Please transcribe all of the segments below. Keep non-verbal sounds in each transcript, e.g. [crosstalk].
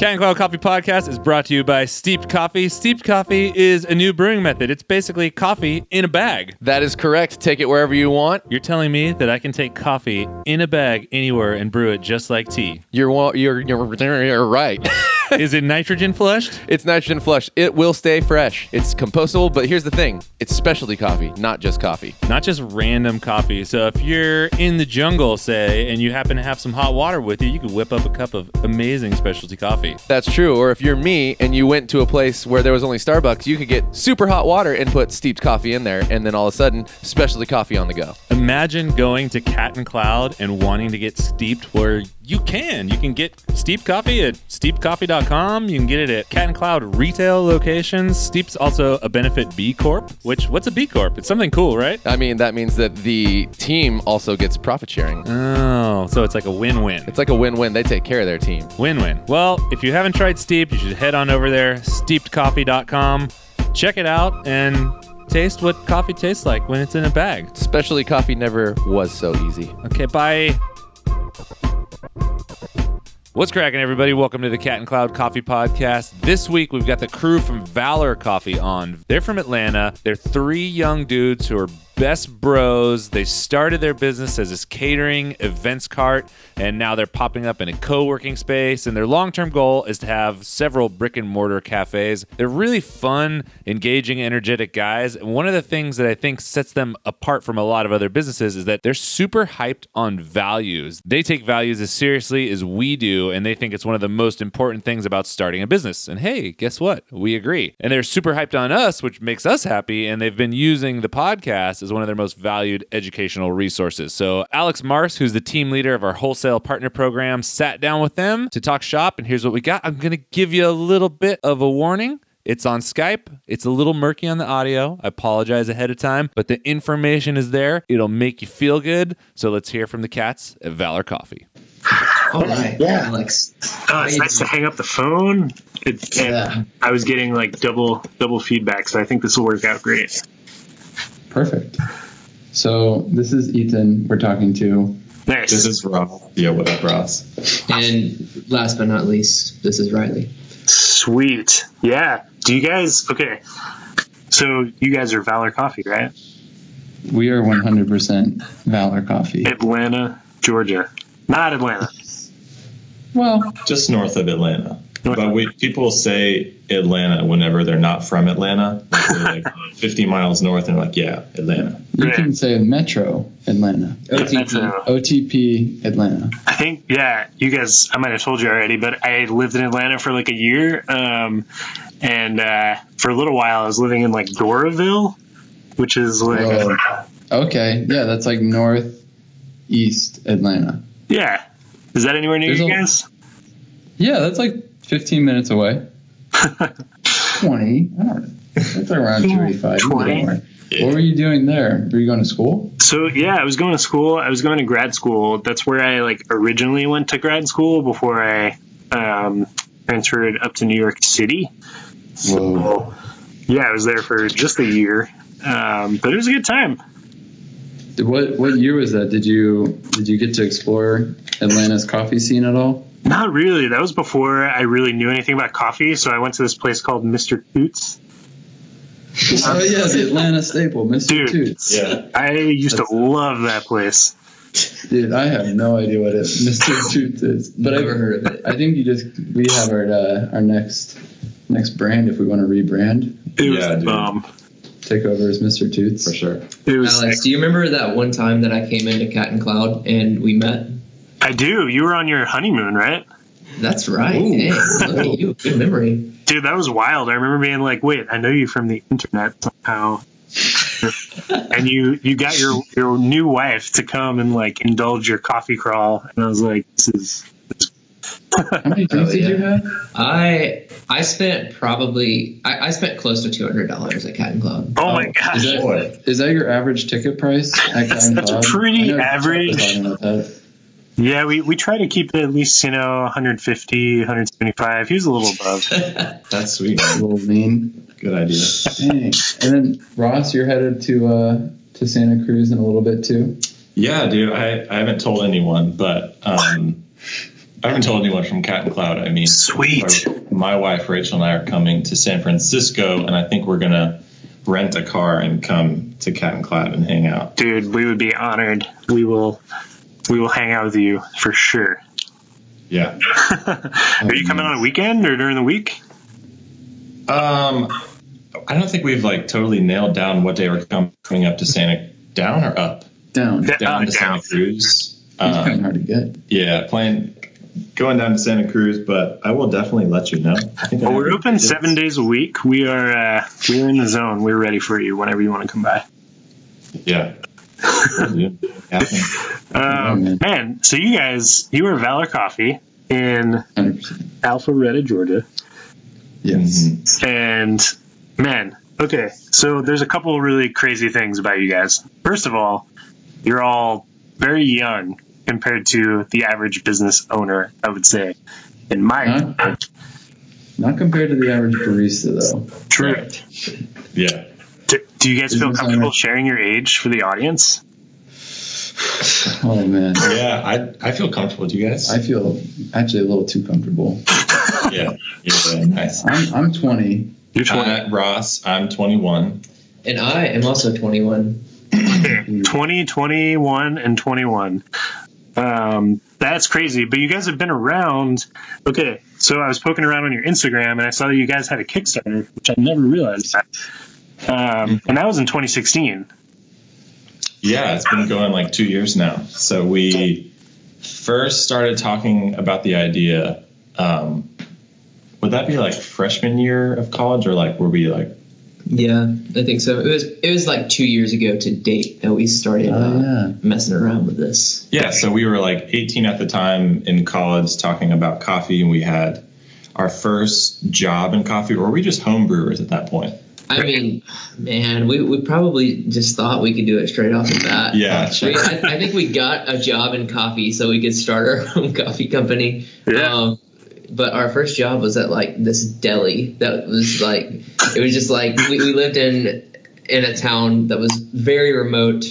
Cat and Cloud Coffee Podcast is brought to you by Steeped Coffee. Steeped Coffee is a new brewing method. It's basically coffee in a bag. That is correct. Take it wherever you want. You're telling me that I can take coffee in a bag anywhere and brew it just like tea. You're wa- you're you're, you're right. [laughs] is it nitrogen flushed? It's nitrogen flushed. It will stay fresh. It's compostable, but here's the thing: it's specialty coffee, not just coffee. Not just random coffee. So if you're in the jungle, say, and you happen to have some hot water with you, you could whip up a cup of amazing specialty coffee. That's true. Or if you're me and you went to a place where there was only Starbucks, you could get super hot water and put steeped coffee in there, and then all of a sudden, specialty coffee on the go. Imagine going to Cat and Cloud and wanting to get steeped where you can. You can get Steep coffee at steepedcoffee.com. You can get it at Cat and Cloud retail locations. Steep's also a benefit B Corp, which what's a B Corp? It's something cool, right? I mean, that means that the team also gets profit sharing. Oh, so it's like a win-win. It's like a win-win. They take care of their team. Win-win. Well, if you haven't tried Steep, you should head on over there, steepedcoffee.com. Check it out and taste what coffee tastes like when it's in a bag. Specialty coffee never was so easy. Okay, bye. What's cracking, everybody? Welcome to the Cat and Cloud Coffee Podcast. This week, we've got the crew from Valor Coffee on. They're from Atlanta. They're three young dudes who are best bros. They started their business as this catering events cart, and now they're popping up in a co working space. And their long term goal is to have several brick and mortar cafes. They're really fun, engaging, energetic guys. And one of the things that I think sets them apart from a lot of other businesses is that they're super hyped on values. They take values as seriously as we do, and they think it's one of the most important things about starting a business. And hey, guess what? We agree. And they're super hyped on us, which makes us happy. And they've been using the podcast as one of their most valued educational resources. So, Alex Mars, who's the team leader of our wholesale partner program, sat down with them to talk shop. And here's what we got I'm going to give you a little bit of a warning. It's on Skype. It's a little murky on the audio. I apologize ahead of time, but the information is there. It'll make you feel good. So let's hear from the cats at Valor Coffee. All right, yeah, Alex. Oh, it's nice to hang up the phone. It, Yeah. I was getting like double double feedback, so I think this will work out great. Perfect. So this is Ethan we're talking to. Nice. This is Ross. Yeah, what up, Ross? And last but not least, this is Riley. Sweet. Yeah. Do you guys? Okay. So you guys are Valor Coffee, right? We are 100% Valor Coffee. Atlanta, Georgia, not Atlanta. Well, Just north of Atlanta. But we people say Atlanta whenever they're not from Atlanta. Like they're like [laughs] 50 miles north, and they're like, yeah, Atlanta. you Right. can say Metro Atlanta, That's a- OTP Atlanta. I think, yeah, you guys, I might have told you already, but I lived in Atlanta for like a year. Um, and uh, for a little while, I was living in like Doraville, which is like, Oh, okay, yeah, that's like northeast Atlanta. yeah. Is that anywhere near There's you a- guys? Yeah, that's like 15 minutes away. [laughs] 20. I don't know. That's around 285. You can go 20. anywhere. What were you doing there? Were you going to school? So yeah, I was going to school. I was going to grad school. That's where I like originally went to grad school before I um, transferred up to New York City. So yeah, I was there for just a year, um, but it was a good time. What what year was that? Did you did you get to explore Atlanta's coffee scene at all? Not really. That was before I really knew anything about coffee. So I went to this place called Mr. Toots. Oh yeah, the Atlanta staple, Mr. Dude. Toots. Yeah. I used That's- to love that place. Dude, I have no idea what it, Mr. Toots is, but I Never heard of it. I think you just we have our uh, our next next brand if we want to rebrand. It was Yeah, dude. bomb. Take over as Mr. Toots For sure. It was. Alex, do you remember that one time that I came into Cat and Cloud and we met? I do. You were on your honeymoon, right? That's right. Hey, look at you. Good memory. Dude, that was wild. I remember being like, "Wait, I know you from the internet somehow." [laughs] and you you got your your new wife to come and like indulge your coffee crawl, and I was like, "This is." How many [laughs] drinks Oh, did you oh, have? I I spent probably I, I spent close to two hundred dollars at Cat and Cloud. Oh my oh, Is gosh! that, Boy. is that your average ticket price? At That's- [laughs] Cat and that's Cloud? pretty I know Chuck was average. Talking about that. Yeah, we, we try to keep it at least you know 150, 175. He was a little above. [laughs] That's sweet. A little lean. Good idea. Dang. And then Ross, you're headed to uh, to Santa Cruz in a little bit too. Yeah, dude. I, I haven't told anyone, but um, I haven't told anyone from Cat and Cloud. I mean, Sweet. My, my wife Rachel and I are coming to San Francisco, and I think we're gonna rent a car and come to Cat and Cloud and hang out. Dude, we would be honored. We will we will hang out with you for sure. Yeah. [laughs] Are you coming on a weekend or during the week? Um, I don't think we've like totally nailed down what day we're coming up to Santa. Down or up? Down. Da- Down uh, to down. Santa Cruz. It's kind of Um, hard to get. yeah, plan going down to Santa Cruz, but I will definitely let you know. I think Well, have we're open tickets. seven days a week. We are uh, we are in the zone. We're ready for you whenever you want to come by. Yeah. Will Um, man. man, so you guys, you were Valor Coffee in 100%. Alpharetta, Georgia, Yes. Mhm. and man, okay, so there's a couple of really crazy things about you guys. First of all, you're all very young compared to the average business owner, I would say. In my Huh? opinion. Not compared to the average barista, though. true. Right. Yeah. Do, do you guys feel comfortable sharing your age for the audience? Oh, man. Yeah, I I feel comfortable Do you guys. I feel actually a little too comfortable. [laughs] yeah. Yeah. Nice. I'm, I'm 20. You're 20. Uh, Ross, I'm 21. And I am also 21. Okay, [clears throat] 20, 21, and 21. Um, that's crazy. But you guys have been around. Okay, so I was poking around on your Instagram and I saw that you guys had a Kickstarter, which I never realized. Um, and that was in 2016. Yeah, it's been going like two years now. So we first started talking about the idea. Um, would that be like freshman year of college, or like were we like? Yeah, I think so. It was it was like two years ago to date that we started Oh, uh, yeah. messing around with this. Yeah, so we were like 18 at the time in college, talking about coffee, and we had our first job in coffee, or were we just home brewers at that point? I mean, man, we, we probably just thought we could do it straight off the bat. Yeah. We, I, I think we got a job in coffee so we could start our [laughs] own coffee company. Yeah. Um, but our first job was at like this deli that was like it was just like we, we lived in in a town that was very remote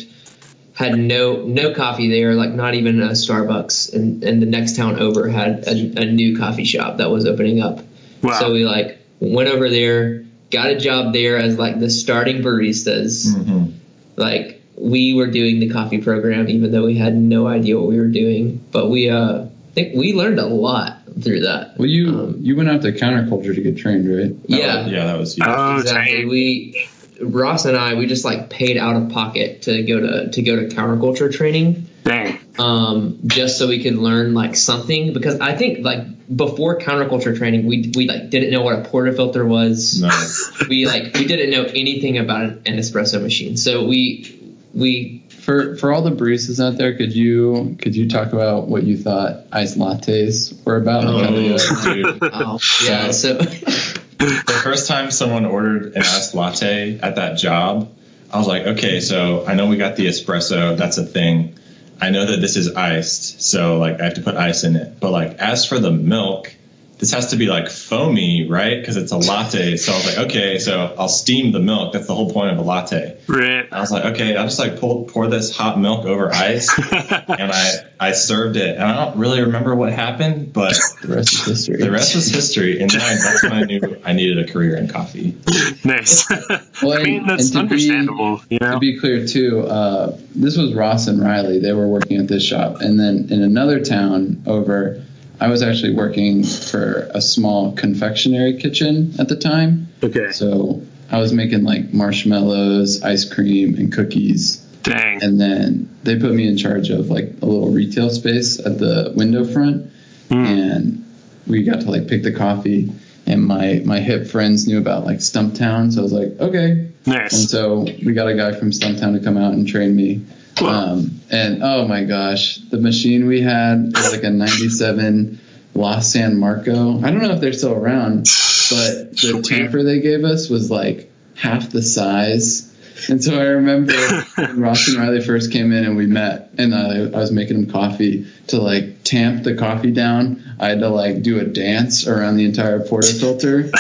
had no no coffee there like not even a starbucks and, and the next town over had a, a new coffee shop that was opening up Wow. so we like went over there got a job there as like the starting baristas Mm-hmm. like we were doing the coffee program even though we had no idea what we were doing but we uh I think we learned a lot through that Well, you Um, you went out to counterculture to get trained, right? yeah yeah, that was you. Oh, exactly. dang. We Ross and I we just like paid out of pocket to go to to go to counterculture training, Dang. um, just so we could learn like something. Because I think like before counterculture training, we we like didn't know what a portafilter was. no. [laughs] We like we didn't know anything about an, an espresso machine. So we we For for all the baristas out there, could you could you talk about what you thought iced lattes were about? Like how they, Oh, dude. oh yeah. So the first time someone ordered an iced latte at that job, I was like, okay, so I know we got the espresso, that's a thing. I know that this is iced, so like I have to put ice in it. But like as for the milk, this has to be like foamy, right? Because it's a latte. So I was like, okay, so I'll steam the milk. That's the whole point of a latte. Right. I was like, okay, I'll just like pull, pour this hot milk over ice, [laughs] and I I served it. And I don't really remember what happened, but [laughs] the rest is history. the rest was history. And then I, that's when I knew I needed a career in coffee. nice. [laughs] Well, I mean, and- that's and to be- understandable. you know? To be clear, too, uh, this was Ross and Riley. They were working at this shop, and then in another town over, I was actually working for a small confectionery kitchen at the time. okay. So I was making like marshmallows, ice cream, and cookies. Dang. And then they put me in charge of like a little retail space at the window front, Hmm. and we got to like pick the coffee. And my my hip friends knew about like Stumptown, so I was like, okay, Nice. and so we got a guy from Stumptown to come out and train me. Um, and oh my gosh, the machine we had was like a 97 La San Marco. I don't know if they're still around, but the tamper they gave us was like half the size. And so I remember when [laughs] Ross and Riley first came in and we met, and I, I was making them coffee to like tamp the coffee down. I had to like do a dance around the entire portafilter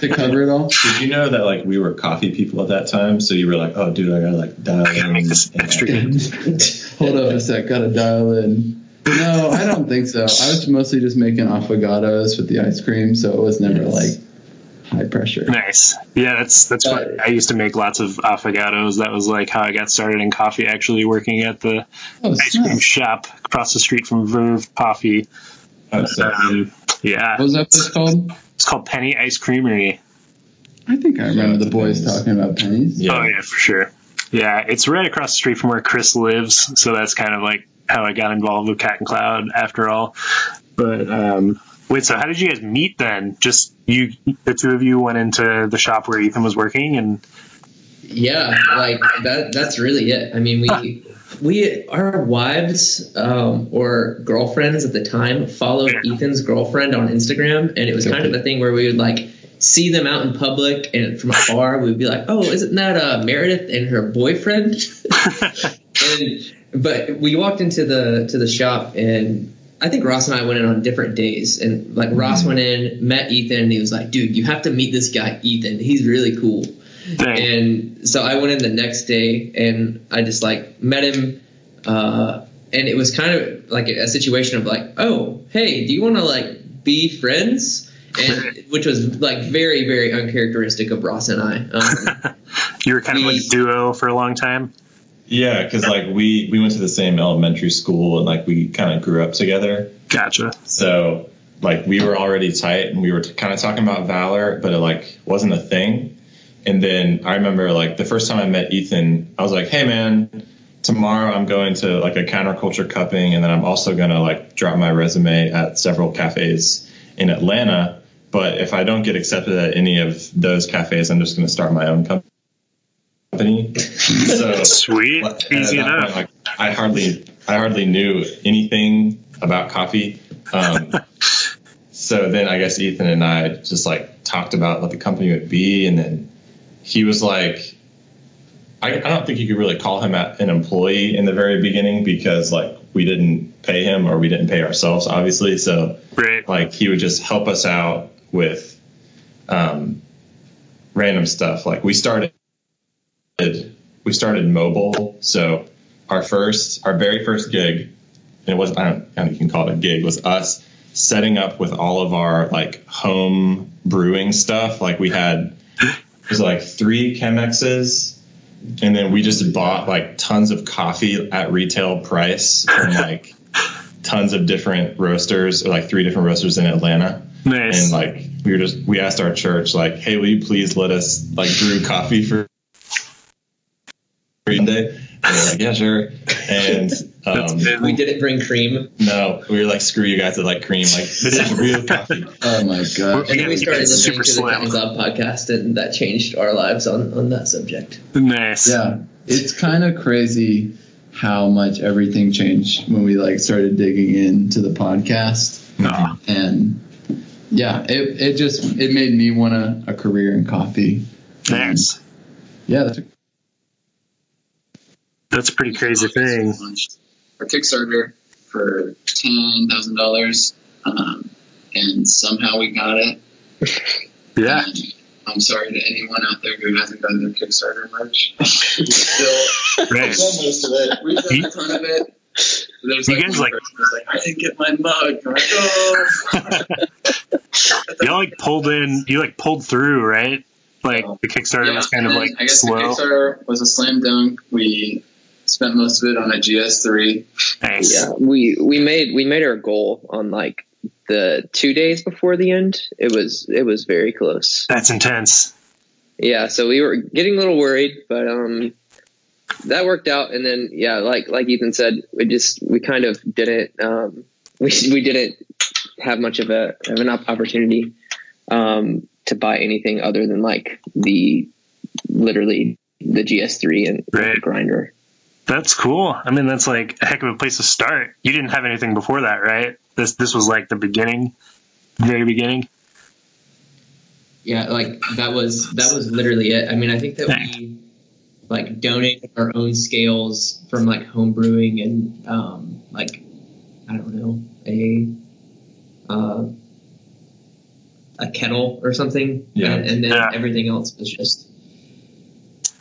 to cover it all. [laughs] Did you know that like we were coffee people at that time? So you were like, oh, dude, I gotta like dial in. Make this extra. [laughs] Hold up a sec, gotta dial in. No, I don't think so. I was mostly just making affogatos with the ice cream, so it was never like high pressure. Nice. Yeah, that's that's fun. I used to make lots of affogatos. That was like how I got started in coffee. Actually, working at the Oh, ice cream snap. shop across the street from Verve Coffee. Oh, Um, yeah, What was that place called? it's called Penny Ice Creamery. I think I remember the boys talking about pennies. Yeah. Oh yeah, for sure. Yeah, it's right across the street from where Chris lives, so that's kind of like how I got involved with Cat and Cloud after all. But um, wait, so how did you guys meet then? Just you, the two of you went into the shop where Ethan was working, and Yeah, like that. That's really it. I mean, we we our wives um, or girlfriends at the time followed Ethan's girlfriend on Instagram, and it was kind of a thing where we would like see them out in public, and from [laughs] afar we'd be like, "Oh, isn't that uh, Meredith and her boyfriend?" [laughs] and but we walked into the to the shop and. I think Ross and I went in on different days, and like Ross went in, met Ethan, and he was like, "Dude, you have to meet this guy, Ethan. He's really cool." dang, And so I went in the next day and I just like met him. Uh, and it was kind of like a, a situation of like, oh, hey, do you want to like be friends? And [laughs] which was like very, very uncharacteristic of Ross and I. Um, [laughs] you were kind of like a duo for a long time. Yeah, because like we we went to the same elementary school and like we kind of grew up together. Gotcha. So like we were already tight and we were t- kind of talking about Valor, but it like wasn't a thing. And then I remember like the first time I met Ethan, I was like, "Hey man, tomorrow I'm going to like a counterculture cupping, and then I'm also gonna like drop my resume at several cafes in Atlanta. But if I don't get accepted at any of those cafes, I'm just gonna start my own company." So Sweet, easy that point, enough. like, I hardly, I hardly knew anything about coffee. Um, [laughs] so then I guess Ethan and I just like talked about what the company would be, and then he was like, I, I don't think you could really call him an employee in the very beginning because like we didn't pay him or we didn't pay ourselves, obviously. So Right. like he would just help us out with um, random stuff. Like we started, we started mobile. So our first, our very first gig, and it was I don't, know you can call it a gig, was us setting up with all of our like home brewing stuff. Like we had, it was like three Chemexes. And then we just bought like tons of coffee at retail price from like tons of different roasters, or like three different roasters in Atlanta. Nice. And like we were just we asked our church like, hey, will you please let us like brew coffee for Monday? And they're like, yeah, sure. And um, we didn't bring cream. no, we were like, screw you guys that like cream. Like this is real [laughs] coffee. Oh my god. And then we started guys listening super to the slim. Cat and Cloud podcast, and that changed our lives on, on that subject. nice. Yeah, it's kind of crazy how much everything changed when we like started digging into the podcast, Aw. and yeah, it it just it made me want a, a career in coffee. nice. Yeah, that's That's a pretty crazy thing. our Kickstarter for ten thousand dollars, um, and somehow we got it. [laughs] Yeah. And I'm sorry to anyone out there who hasn't done their Kickstarter merch. we [laughs] still Right. done most of it. We've done a ton of it. There's You like, guys, like- like, I didn't get my mug. Like, oh. [laughs] Y'all like pulled in. You like pulled through, right? Like the Kickstarter Yeah, was kind of like I guess slow. the Kickstarter was a slam dunk. We spent most of it on a GS3. Nice. Yeah, we we made we made our goal on like the two days before the end. It was it was very close. That's intense. Yeah, so we were getting a little worried, but um, that worked out. And then yeah, like like Ethan said, we just we kind of didn't um, [laughs] we we didn't have much of a of an opportunity um, to buy anything other than like the literally the GS3 and Right. the grinder. That's cool. I mean, that's like a heck of a place to start. You didn't have anything before that, right? This this was like the beginning, very beginning. Yeah, like that was that was literally it. I mean, I think that we like donated our own scales from like home brewing and um, like I don't know a uh, a kettle or something. Yeah. and, and then Yeah. everything else was just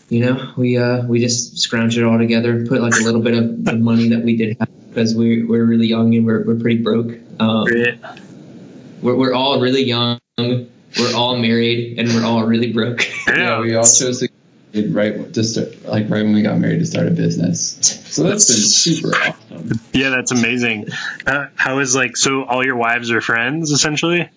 you know we uh we just scrounged it all together, put like a little bit of the money that we did have, because we we're really young and we're we're pretty broke. Um, Right. we're we're all really young. We're all married and we're all really broke. [laughs] Yeah, we all chose to right just like right when we got married to start a business. So that's been super awesome. Yeah, that's amazing. Uh, how is like so? All your wives are friends, essentially.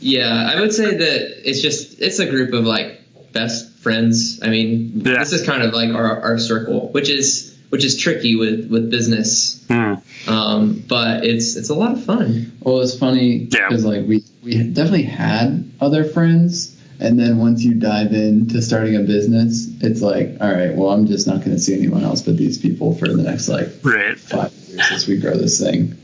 Yeah, I would say that it's just it's a group of like best friends. I mean, Yeah. this is kind of like our, our circle, which is which is tricky with with business, Hmm. um, but it's it's a lot of fun. Well, it's funny Yeah. because like we we definitely had other friends, and then once you dive into starting a business, it's like, all right, well, I'm just not going to see anyone else but these people for the next like Right. five years as we grow this thing.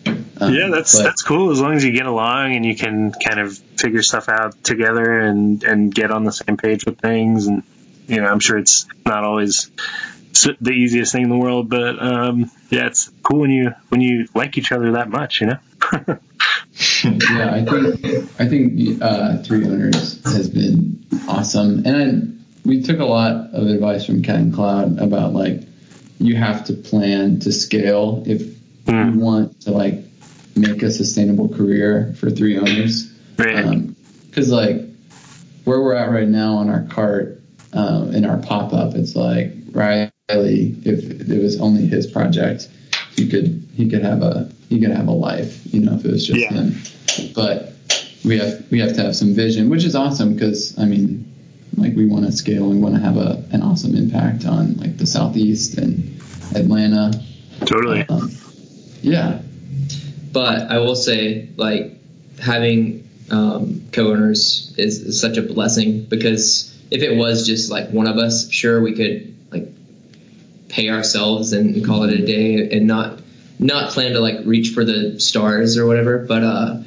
Um, Yeah, that's but- that's cool as long as you get along and you can kind of figure stuff out together and and get on the same page with things. And you know, I'm sure it's not always the easiest thing in the world, but um, yeah, it's cool when you when you like each other that much. You know. [laughs] yeah, I think I think uh, Three Owners has been awesome, and I, we took a lot of advice from Cat and Cloud about like you have to plan to scale if Hmm. you want to like make a sustainable career for Three Owners. Right. Because like where we're at right now on our cart um, in our pop up, it's like Riley, if it was only his project, he could he could have a he could have a life, you know, if it was just Yeah. him. But we have we have to have some vision, which is awesome because I mean, like we want to scale and want to have a an awesome impact on like the southeast and Atlanta. totally. Um, yeah, But I will say, like having um, co-owners is, is such a blessing because if it was just like one of us, sure we could like pay ourselves and call it a day and not not plan to like reach for the stars or whatever. But uh,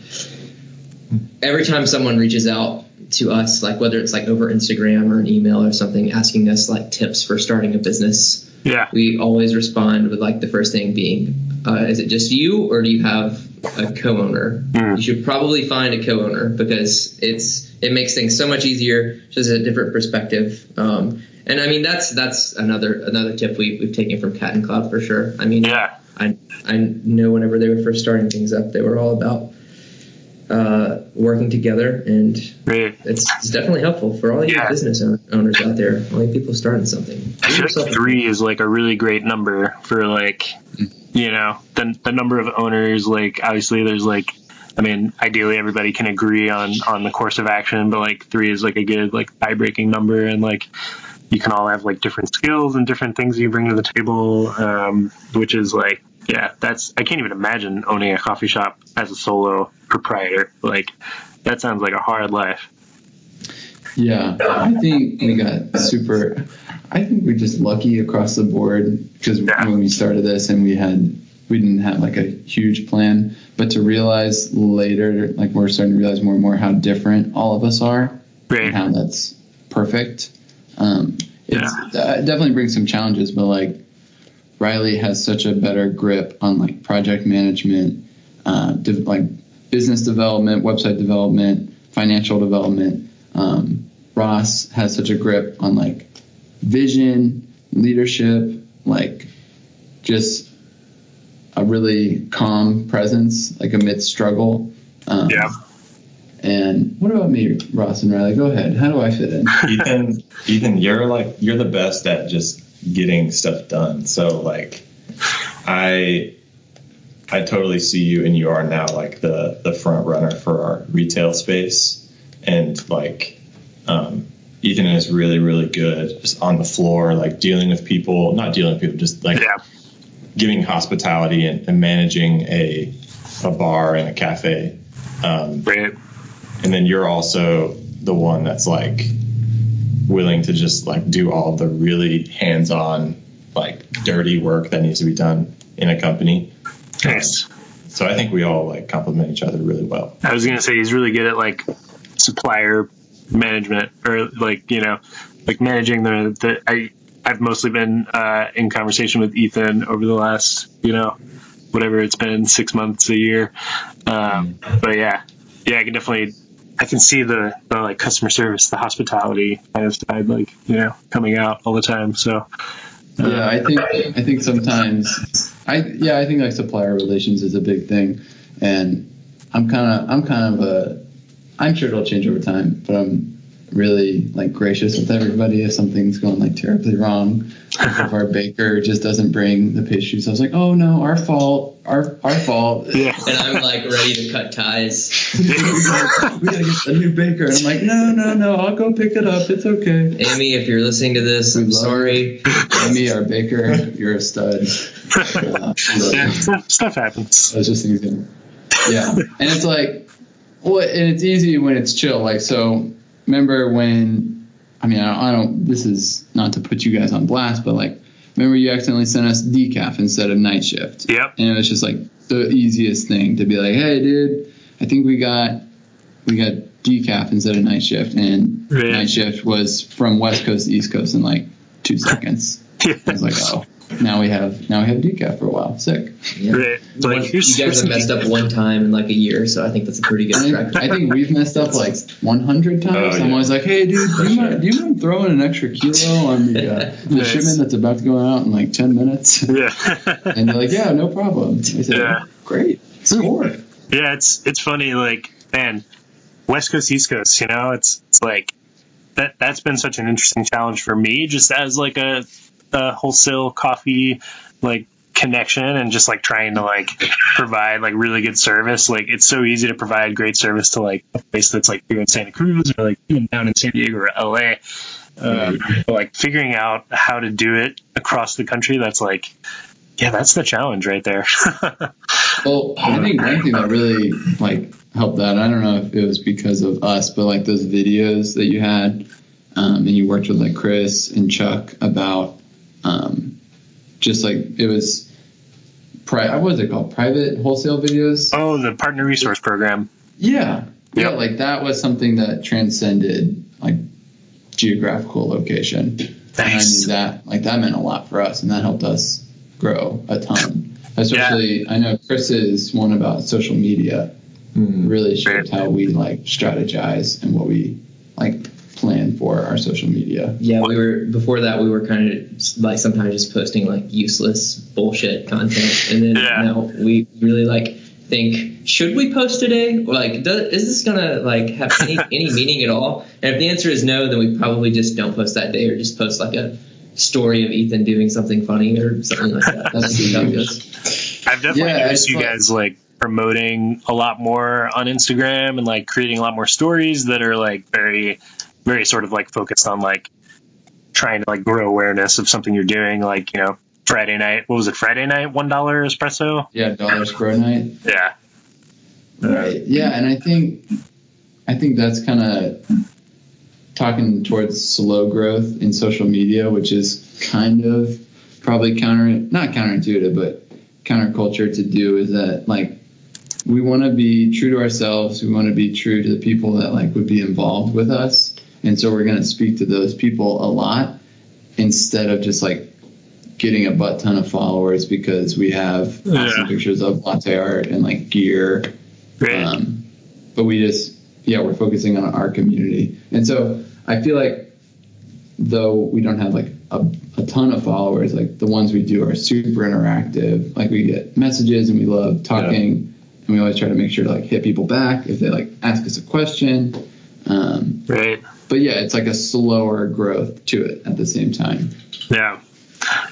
every time someone reaches out to us, like whether it's like over Instagram or an email or something, asking us like tips for starting a business, Yeah. we always respond with like the first thing being, uh, is it just you or do you have a co-owner? Mm. You should probably find a co-owner because it's it makes things so much easier, just a different perspective. Um, and I mean that's that's another another tip we we've taken from Cat and Cloud for sure. I mean, Yeah. I I know whenever they were first starting things up, they were all about uh, working together, and it's, it's definitely helpful for all you Yeah. business owners out there, all you people starting something. I feel like three is like a really great number for like, you know, the the number of owners. Like, obviously, there's like, I mean, ideally everybody can agree on on the course of action, but like three is like a good like tie breaking number, and like you can all have like different skills and different things you bring to the table, um, which is like. Yeah, that's I can't even imagine owning a coffee shop as a solo proprietor. Like that sounds like a hard life. Yeah, I think we got super. I think we're just lucky across the board because Yeah. when we started this and we had we didn't have like a huge plan, but to realize later, like we're starting to realize more and more how different all of us are Right. and how that's perfect. Um, it's uh, it definitely brings some challenges, but like Riley has such a better grip on like project management, uh, de- like business development, website development, financial development. Um, Ross has such a grip on like vision, leadership, like just a really calm presence, like amidst struggle. Um, Yeah. And what about me, Ross and Riley? Go ahead. How do I fit in? [laughs] Ethan, Ethan, you're like you're the best at just getting stuff done. So like, I, I totally see you, and you are now like the the front runner for our retail space, and like, um, Ethan is really really good just on the floor, like dealing with people, not dealing with people, just like Yeah. giving hospitality and, and managing a a bar and a cafe. Um, Right. and then you're also the one that's like willing to just like do all the really hands-on like dirty work that needs to be done in a company. Nice. so i think we all like complement each other really well. I was gonna say he's really good at like supplier management or like you know like managing the the I I've mostly been uh, in conversation with Ethan over the last you know whatever it's been six months a year. Um, but yeah yeah I can definitely I can see the, the like customer service the hospitality kind of side like you know coming out all the time so uh, Yeah, I think I think sometimes I yeah, I think like supplier relations is a big thing, and I'm kind of I'm kind of a I'm sure it'll change over time, but I'm really like gracious with everybody if something's going like terribly wrong. If our [laughs] baker just doesn't bring the pastries, I was like, oh no, our fault, our our fault. Yeah. And I'm like ready to cut ties. [laughs] we gotta get a new baker, and I'm like, no, no, no, I'll go pick it up. It's okay. Amy, if you're listening to this, I'm sorry. Amy, our baker, you're a stud. Uh, Yeah, stuff, stuff happens. I was just thinking, yeah, and it's like, well, and it's easy when it's chill. Like, so remember when? I mean, I don't, I don't. This is not to put you guys on blast, but like, remember you accidentally sent us decaf instead of night shift, Yep. and it was just like the easiest thing to be like, hey, dude, I think we got we got decaf instead of night shift, and night shift was from west coast to east coast in like two seconds. [laughs] yeah. I was like, oh, now we have now we have decaf for a while. Sick. Right. One- Like, here's, you guys have messed up one time in like a year, so I think that's a pretty good I track. think, I think we've messed up like 100 times. Oh, I'm always like, hey, dude, do you, sure. mind, do you mind throwing an extra kilo on the, uh, [laughs] the Nice. shipment that's about to go out in like 10 minutes? [laughs] Yeah. And they're like, yeah, no problem. I said, Yeah. great, score. yeah, it's it's funny. Like, man, West Coast, East Coast. You know, it's it's like that. That's been such an interesting challenge for me, just as like a, a wholesale coffee like connection and just like trying to like provide like really good service. Like, it's so easy to provide great service to like a place that's like here in Santa Cruz or like even down in San Diego or LA. Um, but, like figuring out how to do it across the country, that's like, yeah, that's the challenge right there. [laughs] Well, I think one thing that really like helped that, I don't know if it was because of us, but like those videos that you had, um, and you worked with like Chris and Chuck about, um, just like it was, pri- what was it called? Private wholesale videos. oh, the partner resource program. Yeah. Yeah, Yep. like that was something that transcended like geographical location. And I Nice. knew that like that meant a lot for us and that helped us grow a ton. [laughs] Especially I know Chris is one about social media. Really shaped how we like strategize and what we like plan for our social media. Yeah, we were before that. We were kind of like sometimes just posting like useless bullshit content, and then Yeah. now we really like think should we post today? Like, does, is this gonna like have any [laughs] any meaning at all? And if the answer is no, then we probably just don't post that day, or just post like a story of Ethan doing something funny or something like that. That's how it goes. I've definitely Yeah, noticed it's you like- guys like promoting a lot more on Instagram and like creating a lot more stories that are like very, very sort of like focused on like trying to like grow awareness of something you're doing. Like you know, Friday night. What was it? Friday night, one dollar espresso. Yeah, dollars grow night. Yeah. Right. Yeah, and I think I think that's kind of talking towards slow growth in social media, which is kind of probably counter not counterintuitive, but counterculture to do is that like we want to be true to ourselves. We want to be true to the people that like would be involved with us, and so we're going to speak to those people a lot instead of just like getting a butt ton of followers because we have awesome pictures of latte art and like gear um, but we just, yeah, we're focusing on our community. And so I feel like though we don't have like a, a ton of followers, like the ones we do are super interactive. Like we get messages and we love talking and we always try to make sure to like hit people back if they like ask us a question. Um, Right. but yeah, it's like a slower growth to it at the same time. Yeah.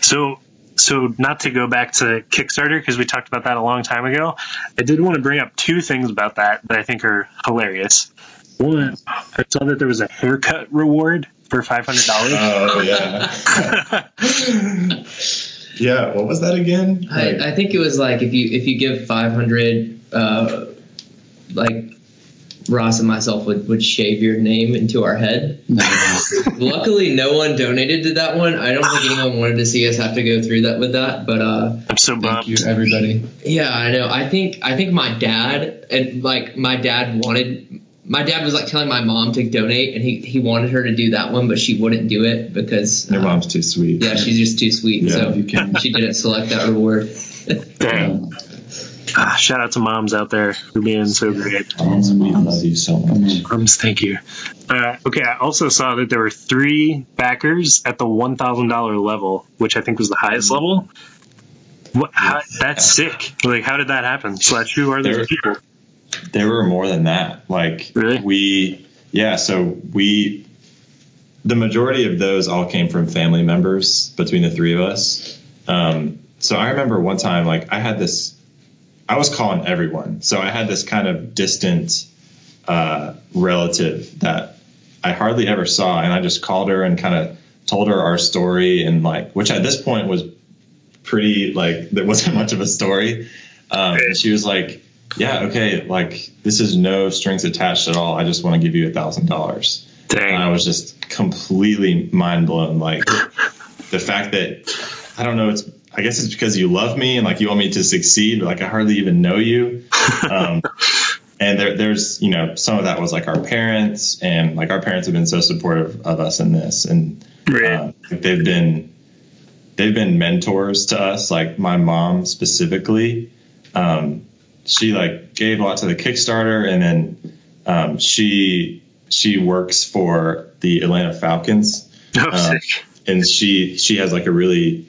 So, so not to go back to Kickstarter because we talked about that a long time ago. I did want to bring up two things about that that I think are hilarious. One, I saw that there was a haircut reward for five hundred dollars. Oh yeah. [laughs] yeah. What was that again? I, I think it was like if you if you give 500, uh, like Ross and myself would, would shave your name into our head. [laughs] Luckily, no one donated to that one. I don't think anyone wanted to see us have to go through that with that. But uh, I'm so Thank bummed. you, everybody. yeah, I know. I think I think my dad and like my dad wanted. My dad was like telling my mom to donate, and he, he wanted her to do that one, but she wouldn't do it because Your uh, mom's too sweet. yeah, she's just too sweet. Yeah, so you can. she didn't select that reward. Dang. [laughs] Ah, shout out to moms out there for being so great. Moms, we love you so much. Moms, thank you. Uh, okay, I also saw that there were three backers at the one thousand dollar level, which I think was the highest level. What, how, that's sick. Like, how did that happen? Slash, who are those There- people? There were more than that. Like Really? we, yeah. So we, the majority of those all came from family members between the three of us. Um, so I remember one time, like I had this, I was calling everyone. So I had this kind of distant uh, relative that I hardly ever saw, and I just called her and kind of told her our story, and like, which at this point was pretty like there wasn't much of a story. Um, and she was like, "Yeah, okay, like this is no strings attached at all. I just want to give you a thousand dollars." And I was just completely mind blown. Like the fact that I don't know. It's I guess it's because you love me and like you want me to succeed. But like I hardly even know you. Um, [laughs] and there, there's you know some of that was like our parents and like our parents have been so supportive of us in this and uh, they've been they've been mentors to us like my mom specifically um, she like gave a lot to the kickstarter and then um, she she works for the atlanta falcons Oh, uh, and she she has like a really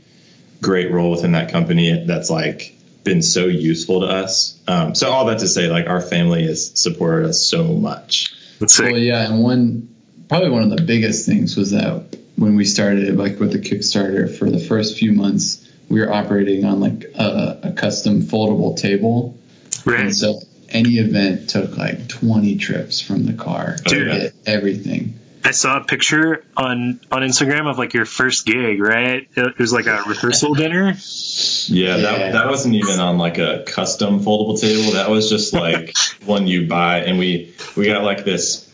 great role within that company that's like been so useful to us um, so all that to say like our family has supported us so much That's. Well, yeah, and one probably one of the biggest things was that when we started, like with the Kickstarter, for the first few months, we were operating on like a, a custom foldable table, Right. and so any event took like 20 trips from the car to Dude. get everything. I saw a picture on on Instagram of like your first gig, right? It was like a rehearsal dinner. Yeah, Yeah. That, that wasn't even on like a custom foldable table. That was just like [laughs] one you buy, and we we got like this.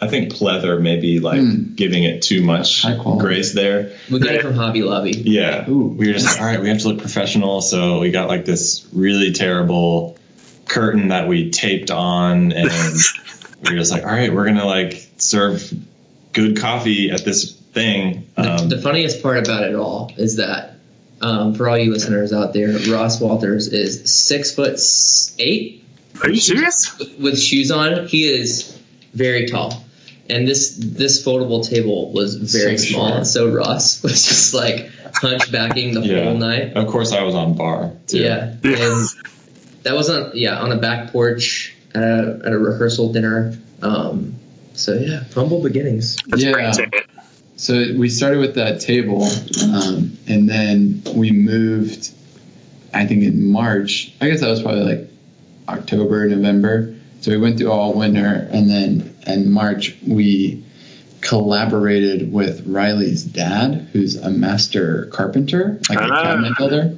I think pleather maybe like Mm. giving it too much grace there. We got it from Hobby Lobby. Yeah, Ooh. we were just like, all right, we have to look professional, so we got like this really terrible curtain that we taped on, and [laughs] we were just like, all right, we're gonna like serve good coffee at this thing. The, Um, the funniest part about it all is that um, for all you listeners out there, Ross Walters is six foot eight Are you serious? with shoes on. He is very tall, and this this foldable table was very So small. short. So Ross [laughs] was just like hunchbacking the Yeah. whole night. of course, I was on bar too. Yeah, Yeah. and that was on yeah on a back porch at a, at a rehearsal dinner. Um, so yeah, humble beginnings. That's Yeah. great. So we started with that table, um, and then we moved. I think in March. I guess that was probably like October, November. So we went through all winter, and then in March we collaborated with Riley's dad, who's a master carpenter, like a Ah. cabinet builder.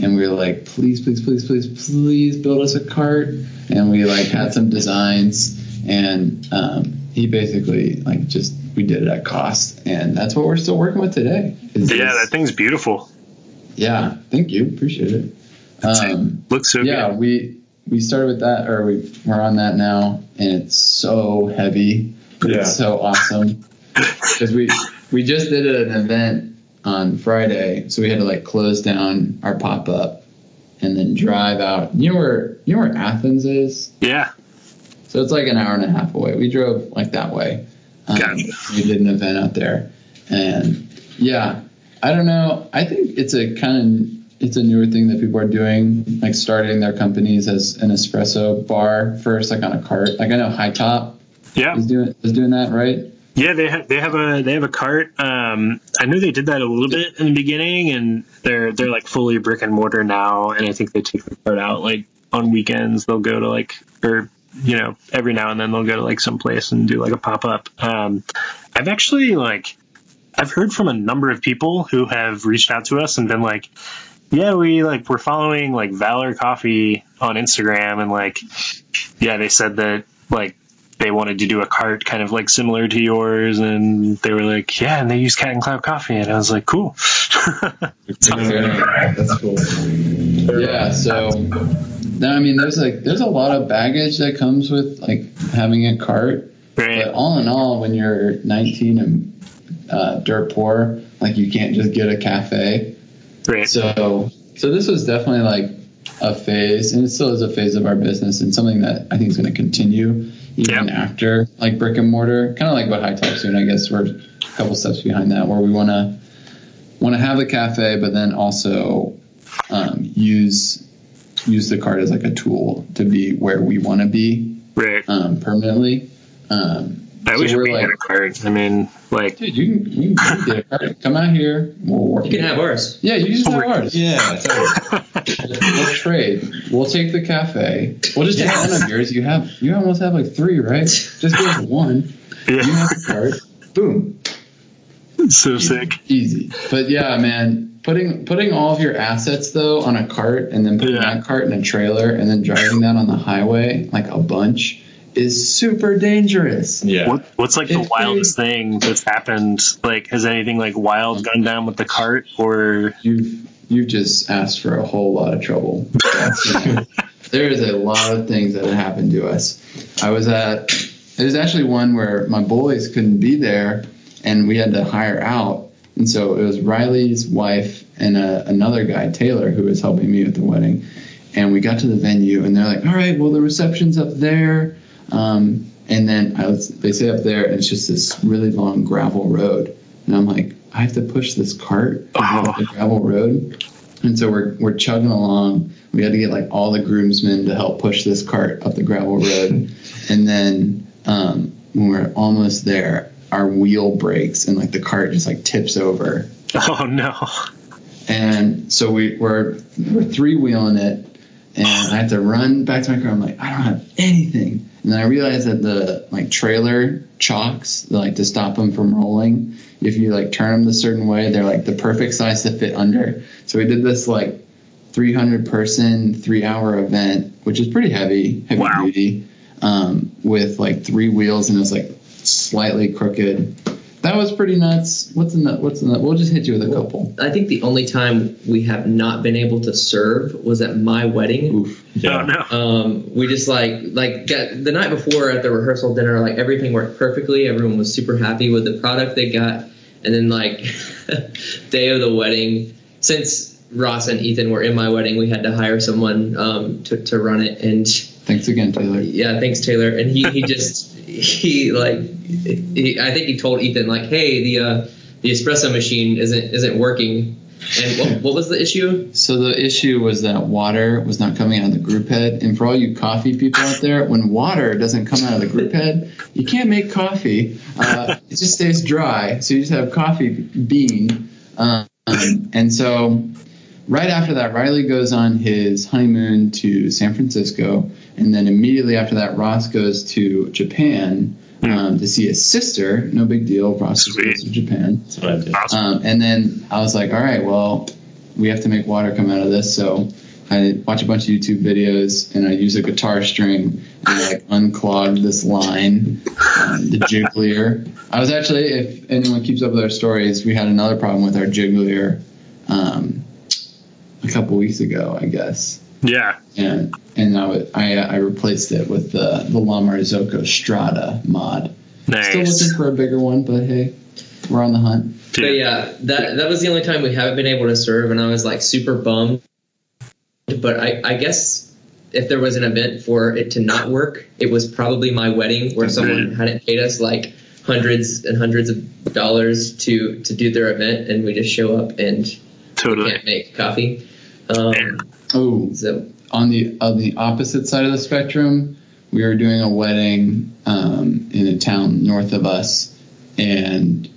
And we were like, please, please, please, please, please build us a cart. And we like had some designs, and um, he basically like just we did it at cost, and that's what we're still working with today. is Yeah, that thing's beautiful. yeah. Thank you, appreciate it. Um, Looks so good. yeah, good. we we started with that, or we we're on that now, and it's so heavy. Yeah. It's so awesome [laughs] because we we just did an event on Friday, so we had to like close down our pop up and then drive out. You know where you know where Athens is? Yeah. So it's like an hour and a half away. We drove like that way. Um, Gotcha. We did an event out there, and yeah, I don't know. I think it's a kind of it's a newer thing that people are doing, like starting their companies as an espresso bar first, like on a cart. Like I know High Top Yeah. is doing is doing that, right? Yeah, they have they have a they have a cart. Um, I knew they did that a little bit in the beginning, and they're they're like fully brick and mortar now. And I think they take the cart out like on weekends. They'll go to like or you know every now and then they'll go to like some place and do like a pop up. Um, I've actually like I've heard from a number of people who have reached out to us and been like, yeah, we like we're following like Valor Coffee on Instagram, and like yeah, they said that like they wanted to do a cart kind of like similar to yours and they were like yeah and they use cat and cloud coffee and i was like cool [laughs] That's cool. Yeah, so no, I mean, there's like there's a lot of baggage that comes with like having a cart. Right. But all in all, when you're 19 and uh, dirt poor, like you can't just get a cafe. right So, so this was definitely like a phase, and it still is a phase of our business, and something that I think is going to continue even Yeah. after like brick and mortar. Kind of like what High Top's doing, I guess. We're a couple steps behind that, where we want to want to have a cafe, but then also um, use use the card as like a tool to be where we want to be Right. um, permanently. Um, I so wish we're like, had a card. I mean, like, dude, you can, you can get a cart. Come out here. We'll work. You can have ours. Yeah, you can just have ours. Yeah, [laughs] totally. We'll trade. We'll take the cafe. We'll just take one of yours. You have you almost have like three, right? Just give us one. [laughs] You have the card. Boom. so sick. Easy. But yeah, man, putting putting all of your assets though on a cart and then putting Yeah. that cart in a trailer and then driving that on the highway like a bunch is super dangerous. Yeah. What, what's like the If wildest thing that's happened? Like, has anything like wild gone down with the cart or? You've you've just asked for a whole lot of trouble. [laughs] there is a lot of things that have happened to us. I was at there's actually one where my boys couldn't be there and we had to hire out. And so it was Riley's wife and uh another guy, Taylor, who was helping me at the wedding. And we got to the venue and they're like, all right, well, the reception's up there. Um, and then I was, they say up there, and it's just this really long gravel road. And I'm like, I have to push this cart [laughs] up the gravel road. And so we're, we're chugging along. We had to get like all the groomsmen to help push this cart up the gravel road. [laughs] and then um, when we're almost there, our wheel breaks and like the cart just like tips over. Oh no! And so we, we're we're three wheeling it, and I have to run back to my car. I'm like, I don't have anything. And then I realized that the like trailer chocks, like to stop them from rolling, if you like turn them the certain way, they're like the perfect size to fit under. So we did this like 300 person, three hour event, which is pretty heavy, heavy Wow. duty, um, with like three wheels, and it was like slightly crooked. That was pretty nuts. What's in that? What's in that? We'll just hit you with a couple. I think the only time we have not been able to serve was at my wedding. Oof. Oh no! Um, we just like like got, the night before at the rehearsal dinner, like everything worked perfectly. Everyone was super happy with the product they got, and then like [laughs] day of the wedding, since Ross and Ethan were in my wedding, we had to hire someone um, to to run it, and Thanks again, Taylor. yeah, thanks Taylor. And he he [laughs] just he like he, I think he told Ethan like, hey, the uh, the espresso machine isn't isn't working. And what, what was the issue? So the issue was that water was not coming out of the group head, and for all you coffee people out there, when water doesn't come out of the group head, you can't make coffee. Uh, it just stays dry, so you just have coffee bean. Um, and so, right after that, Riley goes on his honeymoon to San Francisco, and then immediately after that, Ross goes to Japan um, to see his sister. No big deal. Ross just goes to Japan. That's what I did. Awesome. Um, and then I was like, all right, well, we have to make water come out of this. So I watch a bunch of YouTube videos and I use a guitar string and I like unclog this line, um, the jiggler. I was actually, if anyone keeps up with our stories, we had another problem with our jiggler um, a couple weeks ago, I guess. Yeah. And and I, would, I, uh, I replaced it with the, the La Marzocco Strada mod. Still looking for a bigger one, but hey, we're on the hunt. But yeah, that that was the only time we haven't been able to serve, and I was like super bummed. But I, I guess if there was an event for it to not work, it was probably my wedding where someone hadn't paid us like hundreds and hundreds of dollars to to do their event, and we just show up and Totally. can't make coffee. Um, Oh, so on the on the opposite side of the spectrum, we were doing a wedding um, in a town north of us, and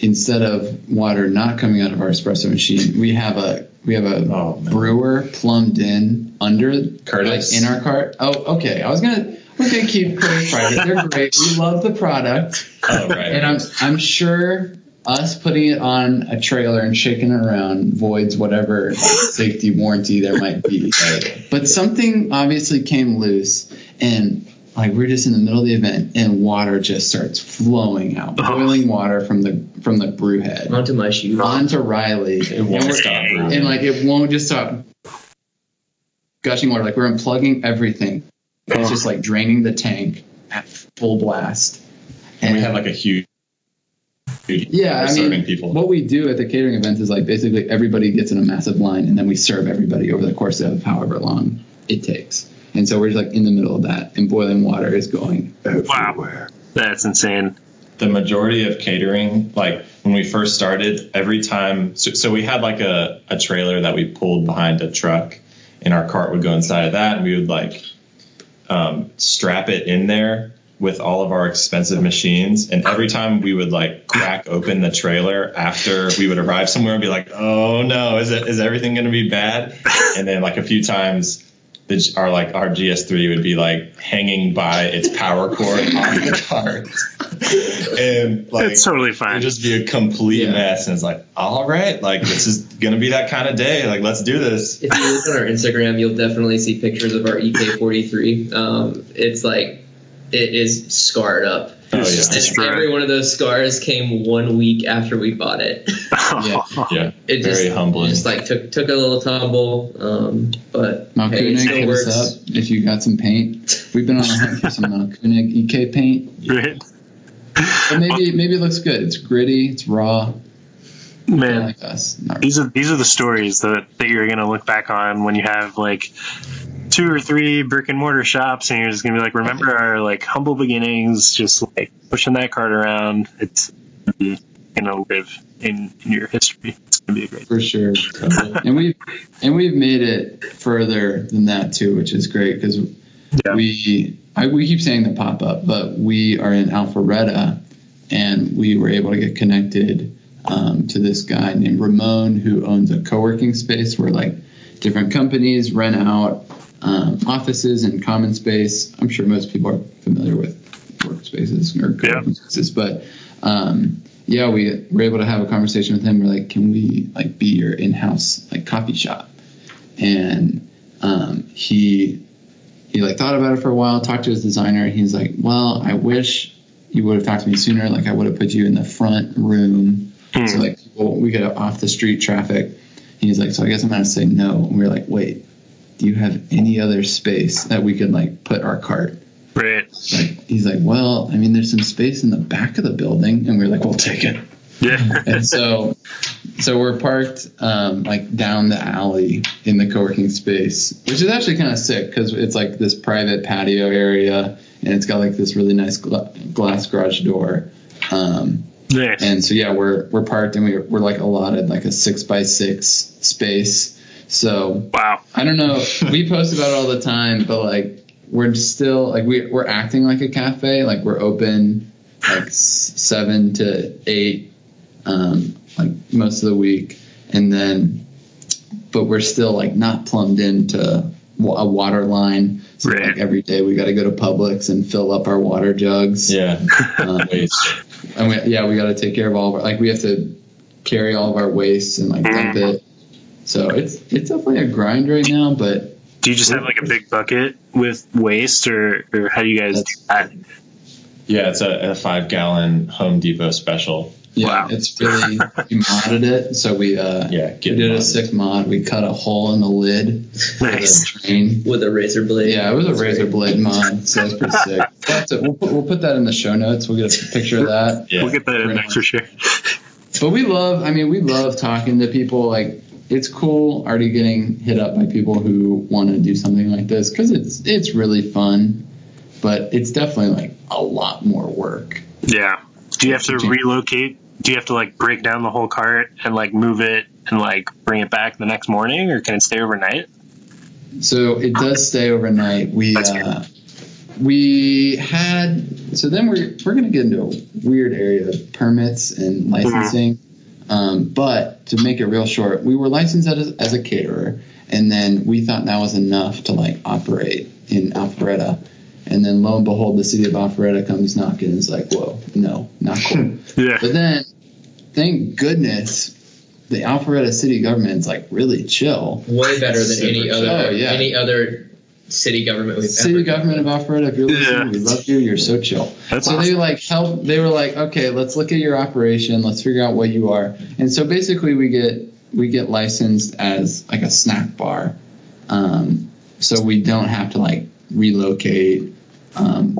instead of water not coming out of our espresso machine, we have a we have a Oh, brewer plumbed in under Curtis? like in our cart. Oh, okay. I was gonna we're gonna keep [laughs] Curtis private. They're great. We love the product. Oh, right. And I'm I'm sure us putting it on a trailer and shaking it around voids whatever safety warranty there might be. But something obviously came loose and like we're just in the middle of the event and water just starts flowing out. Boiling water from the from the brew head onto my shoes. onto Riley. it won't stop. brewing. And like it won't just stop gushing water. Like we're unplugging everything. It's just like draining the tank at full blast. and we have like a huge. Huge Yeah, I serving mean, people. what we do at the catering events is like basically everybody gets in a massive line, and then we serve everybody over the course of however long it takes. And so we're just like in the middle of that, and boiling water is going everywhere. That's insane. the majority of catering, like when we first started, every time, so, so we had like a, a trailer that we pulled behind a truck, and our cart would go inside of that, and we would like um, strap it in there with all of our expensive machines. And every time we would like crack open the trailer after we would arrive somewhere and be like, oh no, is it is everything going to be bad? And then like a few times. The, our like our GS3 would be like hanging by its power cord on the [laughs] cart, and like It's totally fine. it'd fine. just be a complete Yeah. mess. And it's like, all right, like this is gonna be that kind of day. Like let's do this. If you look on our Instagram, you'll definitely see pictures of our EK43. Um, it's like it is scarred up. Oh yeah, And every one of those scars came one week after we bought it. [laughs] Yeah. yeah. It Very just, humbling. Just like took took a little tumble, um, but Mount hey, it still hit works. us up if you got some paint. We've been on a hunt for some Mahlkönig EK paint. [laughs] Right? But maybe maybe it looks good. It's gritty. It's raw. Man, like us. Not these are these are the stories that, that you're gonna look back on when you have like two or three brick and mortar shops and you're just gonna be like remember our like humble beginnings just like pushing that cart around it's gonna live in, in your history it's gonna be a great for sure. [laughs] and we and we've made it further than that too, which is great because Yeah. we I, we keep saying the pop up, but we are in Alpharetta, and we were able to get connected um, to this guy named Ramon who owns a co-working space where like different companies rent out um, offices and common space. I'm sure most people are familiar with workspaces or co-working spaces, but um, yeah, we were able to have a conversation with him. We're like, can we like be your in-house like coffee shop? And um, he he like thought about it for a while, talked to his designer, and he's like, well, I wish you would have talked to me sooner. Like I would have put you in the front room, Hmm. so like people, we have off the street traffic. He's like, so I guess I'm gonna say no. And we are like, wait, do you have any other space that we could like put our cart? right Like he's like, well, I mean, there's some space in the back of the building, and we are like, we'll take it. yeah [laughs] And so, so we're parked um, like down the alley in the co-working space, which is actually kind of sick because it's like this private patio area, and it's got like this really nice gla- glass garage door. Um, nice and so yeah, we're we're parked and we're, we're like allotted like a six by six space. So wow I don't know. [laughs] We post about it all the time, but like we're still like we we're acting like a cafe. Like we're open like seven to eight, um, like most of the week, and then, but we're still like not plumbed into a water line. So Right. like every day we got to go to Publix and fill up our water jugs. Yeah. Um, [laughs] Waste. and we, yeah, we got to take care of all of our like we have to carry all of our waste and like dump it. So it's it's definitely a grind right now, but do you just have like a big bucket with waste or, or how do you guys do that Yeah, it's a, a five gallon Home Depot special. Yeah, Wow. it's really we modded it. So we uh Yeah, we get did a sick mod. We cut a hole in the lid for nice the drain. with a razor blade. Yeah, it was a razor blade mod, so it's pretty sick. We'll, we'll, put, we'll put that in the show notes. We'll get a picture of that. Yeah. we'll get that in there for sure But we love, I mean, we love talking to people. Like, it's cool already getting hit up by people who want to do something like this because it's it's really fun, but it's definitely like a lot more work. Yeah. Do you have to relocate? Do you have to like break down the whole cart and like move it and like bring it back the next morning, or can it stay overnight? So it does stay overnight. We uh, we had so then we're we're gonna get into a weird area of permits and licensing. Um, but to make it real short, we were licensed as a, as a caterer, and then we thought that was enough to like operate in Alpharetta. And then lo and behold, the city of Alpharetta comes knocking and is like, "Whoa, no, not cool." [laughs] Yeah. But then, thank goodness, the Alpharetta city government's like really chill. way better than Super any other Oh, yeah. any other city government we've City ever government of Alpharetta, if you're listening, Yeah. we love you. You're so chill. That's so awesome. they like help. They were like, okay, let's look at your operation. Let's figure out what you are. And so basically, we get we get licensed as like a snack bar. Um, so we don't have to like relocate. Um,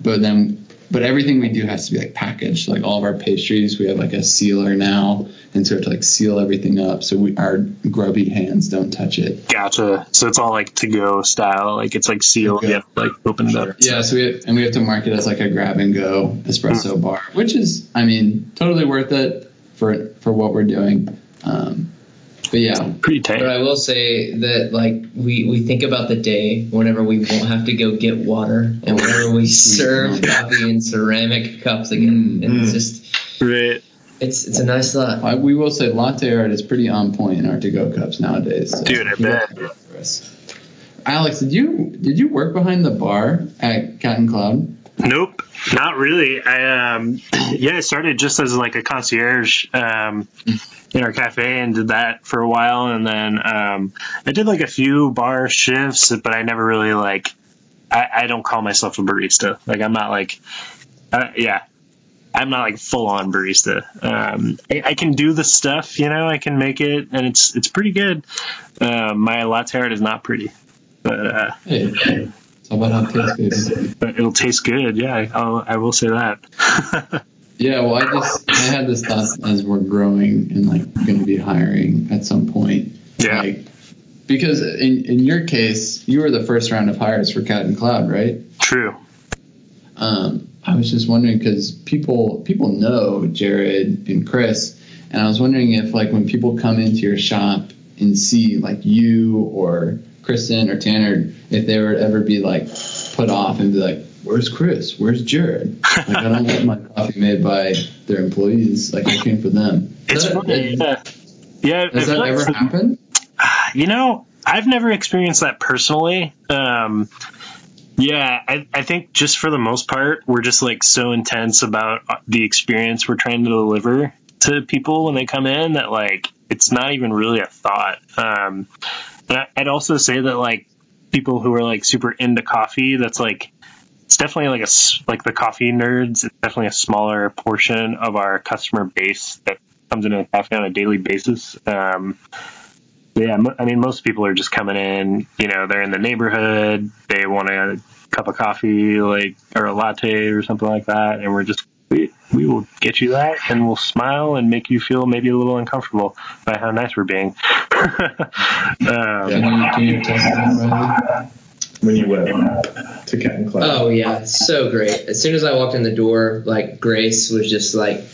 but then but everything we do has to be like packaged. Like all of our pastries, we have like a sealer now, and so we have to like seal everything up so we our grubby hands don't touch it. Gotcha. So it's all like to go style. Like it's like sealed. To go. You have to like open it up. Yeah, so we have, and we have to mark it as like a grab and go espresso bar, which is, I mean, totally worth it for for what we're doing. Um, but yeah, Pretty tight. But I will say that like we, we think about the day whenever we won't have to go get water and whenever we [laughs] serve coffee in ceramic cups again. And it's just Right. it's it's a nice thought. I, we will say latte art is pretty on point in our to go cups nowadays. so- Dude, I bet. Alex, did you did you work behind the bar at Cat and Cloud? Nope, not really. I um, [clears throat] yeah, I started just as like a concierge um, in our cafe and did that for a while, and then um, I did like a few bar shifts, but I never really like. I, I don't call myself a barista. Like I'm not like, uh, yeah, I'm not like full on barista. Um, I, I can do the stuff, you know. I can make it, and it's it's pretty good. Uh, my latte art is not pretty, but. Uh, it's all about how it tastes, baby. but it'll taste good. Yeah, I'll, I will say that. [laughs] Yeah, well, I just I had this thought as we're growing and like going to be hiring at some point. Yeah. Like, because in in your case, you were the first round of hires for Cat and Cloud, right? True. Um, I was just wondering because people people know Jared and Chris, and I was wondering if like when people come into your shop and see like you or Kristen or Tanner, if they would ever be like put off and be like, "Where's Chris? Where's Jared?" Like I don't want my [laughs] coffee made by their employees. Like I came for them. It's Does funny. that, Yeah. yeah. Feel that ever for- happen? [sighs] You know, I've never experienced that personally. Um, yeah, I, I think just for the most part, we're just like so intense about the experience we're trying to deliver to people when they come in that like it's not even really a thought. Um, I, I'd also say that like people who are like super into coffee, that's like it's definitely like a like the coffee nerds. It's definitely a smaller portion of our customer base that comes into cafe on a daily basis. Um, yeah, I mean, most people are just coming in. You know, they're in the neighborhood. They want a cup of coffee, like or a latte or something like that, and we're just we, we will get you that, and we'll smile and make you feel maybe a little uncomfortable by how nice we're being. [laughs] um, Can you, can you test that, Riley? when you went to Cat and Cloud. Oh yeah, so great. As soon as I walked in the door, like Grace was just like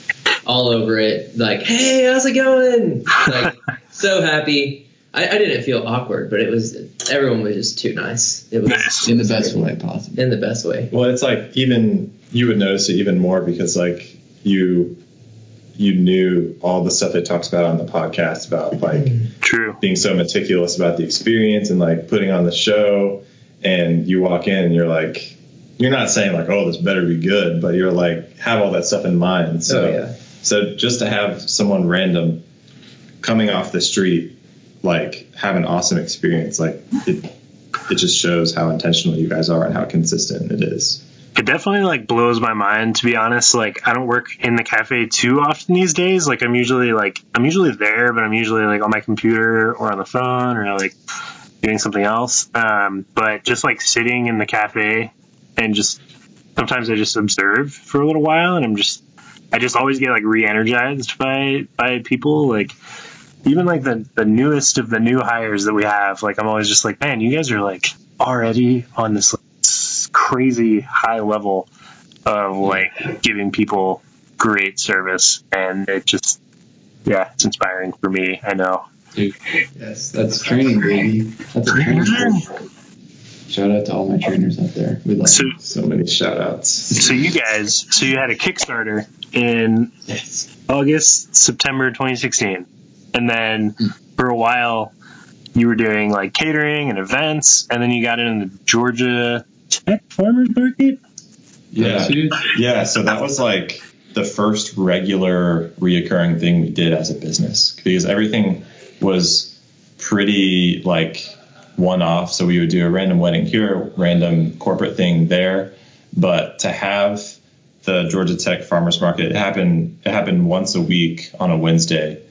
all over it, like, "Hey, how's it going?" Like so happy. I, I didn't feel awkward, but it was everyone was just too nice. It was In the best way possible. in the best way. Well, it's like even you would notice it even more because like you you knew all the stuff they talks about on the podcast about like mm-hmm. true. being so meticulous about the experience and like putting on the show and you walk in and you're like you're not saying like oh this better be good but you're like have all that stuff in mind so Oh, yeah. so just to have someone random coming off the street like have an awesome experience like it it just shows how intentional you guys are and how consistent it is It definitely like blows my mind to be honest. Like I don't work in the cafe too often these days. Like I'm usually like I'm usually there, but I'm usually like on my computer or on the phone or like doing something else. Um, but just like sitting in the cafe and just sometimes I just observe for a little while and I'm just I just always get like re-energized by by people like even like the the newest of the new hires that we have like I'm always just like man you guys are like already on this like, crazy high level of like giving people great service and it just yeah it's inspiring for me I know Dude, yes, that's training, baby. That's a training. Shout out to all my trainers out there. We love so so many shout outs so you guys so you had a Kickstarter in Yes. August, September 2016. And then for a while, you were doing like catering and events, and then you got into the Georgia Tech Farmers Market. Yeah. Yeah, so that was like the first regular reoccurring thing we did as a business because everything was pretty like one off. So we would do a random wedding here, random corporate thing there. But to have the Georgia Tech Farmers Market, it happened it happened once a week on a Wednesday.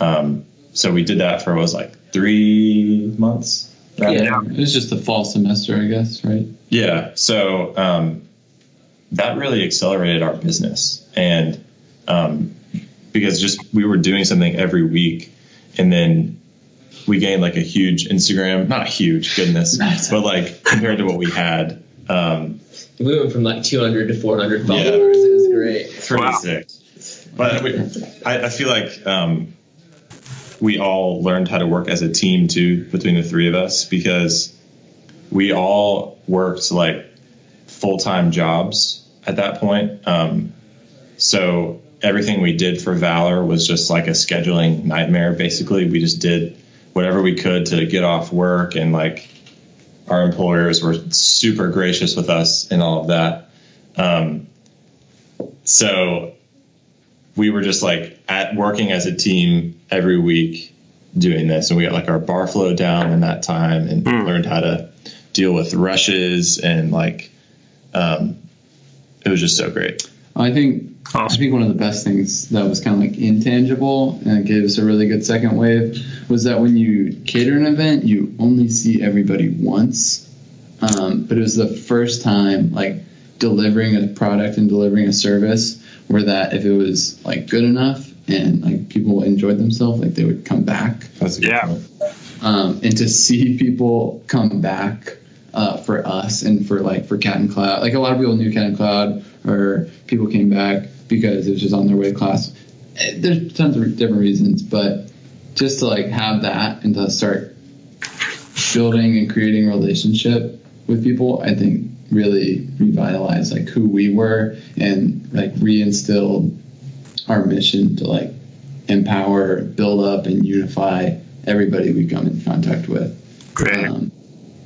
Um, so we did that for what was like three months. Yeah. it was just the fall semester, I guess, right? Yeah. So um, that really accelerated our business. And um, because just we were doing something every week, and then we gained like a huge Instagram, not huge, goodness, [laughs] but like compared to what we had, um, We went from like 200 to 400 Yeah. followers. It was great. pretty Wow. sick. But we, I, I feel like um, we all learned how to work as a team too between the three of us because we all worked like full time jobs at that point. Um, so everything we did for Valor was just like a scheduling nightmare. Basically, we just did whatever we could to get off work and like our employers were super gracious with us and all of that. Um, so we were just like at working as a team every week doing this. And we got like our bar flow down in that time and learned how to deal with rushes and like um, it was just so great. I think I think one of the best things that was kind of like intangible and it gave us a really good second wave was that when you cater an event, you only see everybody once. Um, but it was the first time like delivering a product and delivering a service where that if it was like good enough and like people enjoyed themselves, like they would come back. that's a good Yeah. um, and to see people come back uh, for us and for like for Cat and Cloud, like a lot of people knew Cat and Cloud, or people came back because it was just on their way to class. Eh, There's tons of different reasons, but just to like have that and to start building and creating a relationship with people, I think really revitalized like who we were and like reinstilled our mission to like empower, build up, and unify everybody we come in contact with. Great. Um,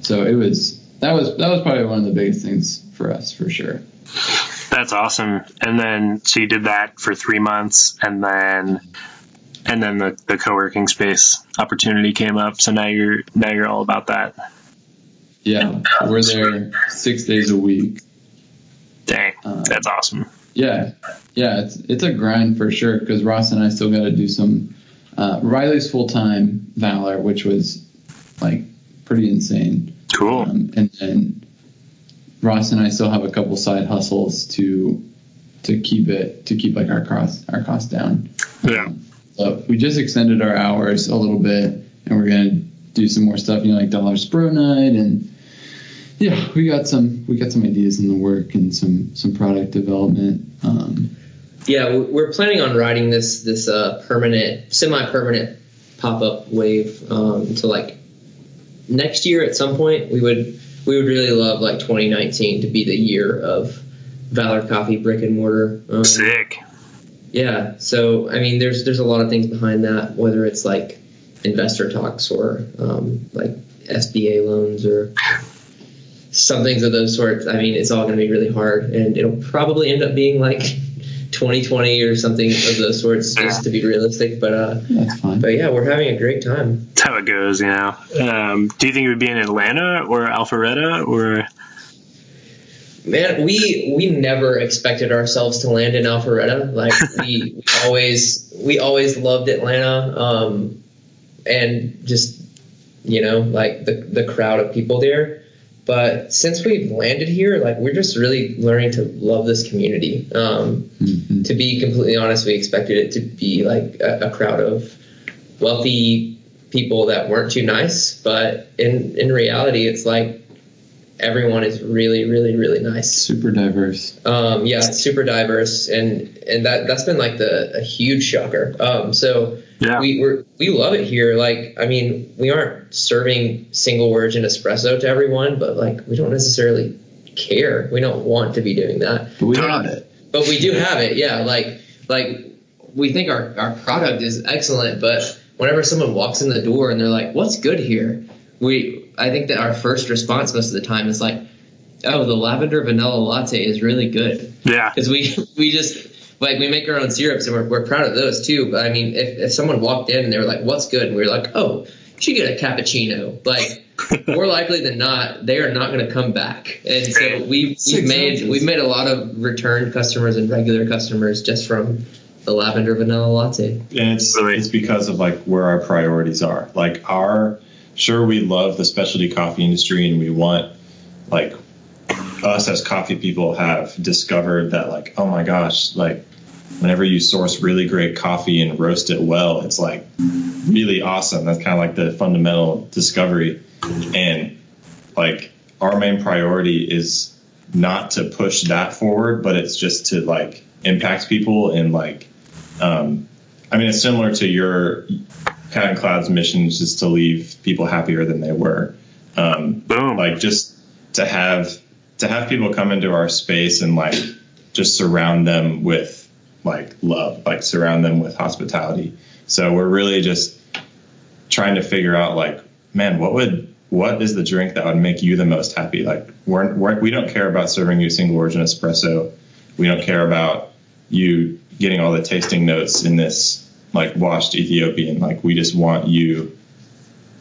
so it was that was that was probably one of the biggest things for us for sure. That's awesome. And then, so you did that for three months, and then, and then the, the co-working space opportunity came up. So now you're now you're all about that. Yeah, we're there six days a week. Dang, Uh, that's awesome. Yeah, yeah, it's it's a grind for sure because Ross and I still got to do some. Uh, Riley's full time Valor, which was like pretty insane. Cool. Um, and then Ross and I still have a couple side hustles to to keep it to keep like our cost our costs down. Yeah. So we just extended our hours a little bit, and we're gonna do some more stuff, you know, like Dollar Spro Night, and yeah, we got some we got some ideas in the work and some some product development. Um, Yeah, we- we're planning on riding this this uh, permanent, semi-permanent pop-up wave um, to like next year at some point. We would we would really love like 2019 to be the year of Valor Coffee brick and mortar. Um, Sick. yeah, so I mean, there's there's a lot of things behind that, whether it's like investor talks or um, like SBA loans or [laughs] some things of those sorts. I mean, it's all going to be really hard, and it'll probably end up being like 2020 or something of those sorts, just to be realistic. But uh, that's fine. but yeah, we're having a great time. That's how it goes, you know. Um, do you think it would be in Atlanta or Alpharetta or? Man, we we never expected ourselves to land in Alpharetta. Like [laughs] we, we always we always loved Atlanta, um, and just you know like the the crowd of people there. But since we've landed here, like we're just really learning to love this community. Um, Mhm. to be completely honest, we expected it to be like a, a crowd of wealthy people that weren't too nice, but in in reality, it's like everyone is really, really, really nice. Super diverse. Um, yeah, super diverse, and and that that's been like the a huge shocker. Um, so Yeah. we we're, we love it here. Like, I mean, we aren't serving single origin espresso to everyone, but like we don't necessarily care. We don't want to be doing that But we have it. but we do have it yeah like like we think our, our product is excellent but whenever someone walks in the door and they're like what's good here we i think that our first response most of the time is like oh the lavender vanilla latte is really good. Yeah. because we [laughs] we just like we make our own syrups and we're, we're proud of those too. But i mean if, if someone walked in and they were like what's good? and we were like oh you should get a cappuccino. Like [laughs] more likely than not they are not going to come back. And so we, Six we've made we've made a lot of return customers and regular customers just from the lavender vanilla latte. And it's it's because of like where our priorities are. Like our sure we love the specialty coffee industry and we want like us as coffee people have discovered that like oh my gosh like whenever you source really great coffee and roast it well it's like really awesome. That's kind of like the fundamental discovery. And like our main priority is not to push that forward but it's just to like impact people and like um i mean it's similar to your And Cloud's mission is just to leave people happier than they were. Um Boom. like just to have to have people come into our space and like just surround them with like love like surround them with hospitality. So we're really just trying to figure out like man what would what is the drink that would make you the most happy? Like we're, we're we don't care about serving you single origin espresso. We don't care about you getting all the tasting notes in this like washed ethiopian like we just want you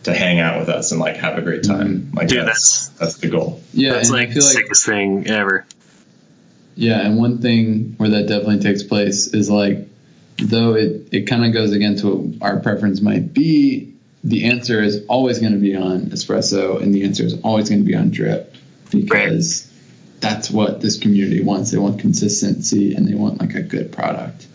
to hang out with us and like have a great mm-hmm. time like Dude, that's that's the goal Yeah, That's and like the like sickest thing ever. Yeah, and one thing where that definitely takes place is like, though it, it kind of goes against what our preference might be, the answer is always going to be on espresso, and the answer is always going to be on drip because that's what this community wants. They want consistency and they want like a good product.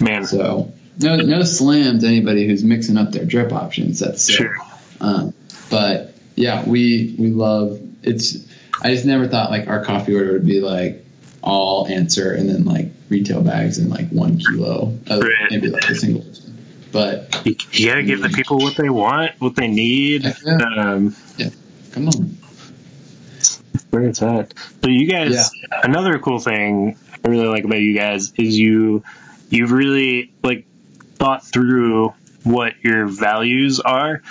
Man, So no no slam to anybody who's mixing up their drip options. That's sick. sure. Um, but yeah, we we love it's. I just never thought like our coffee order would be like all answer and then like retail bags and like one kilo of Right. maybe like a single. But You, gotta give the people what they want, what they need. Yeah. Um, come on, where it's at. So you guys, another cool thing I really like about you guys is you, you've really like thought through what your values are.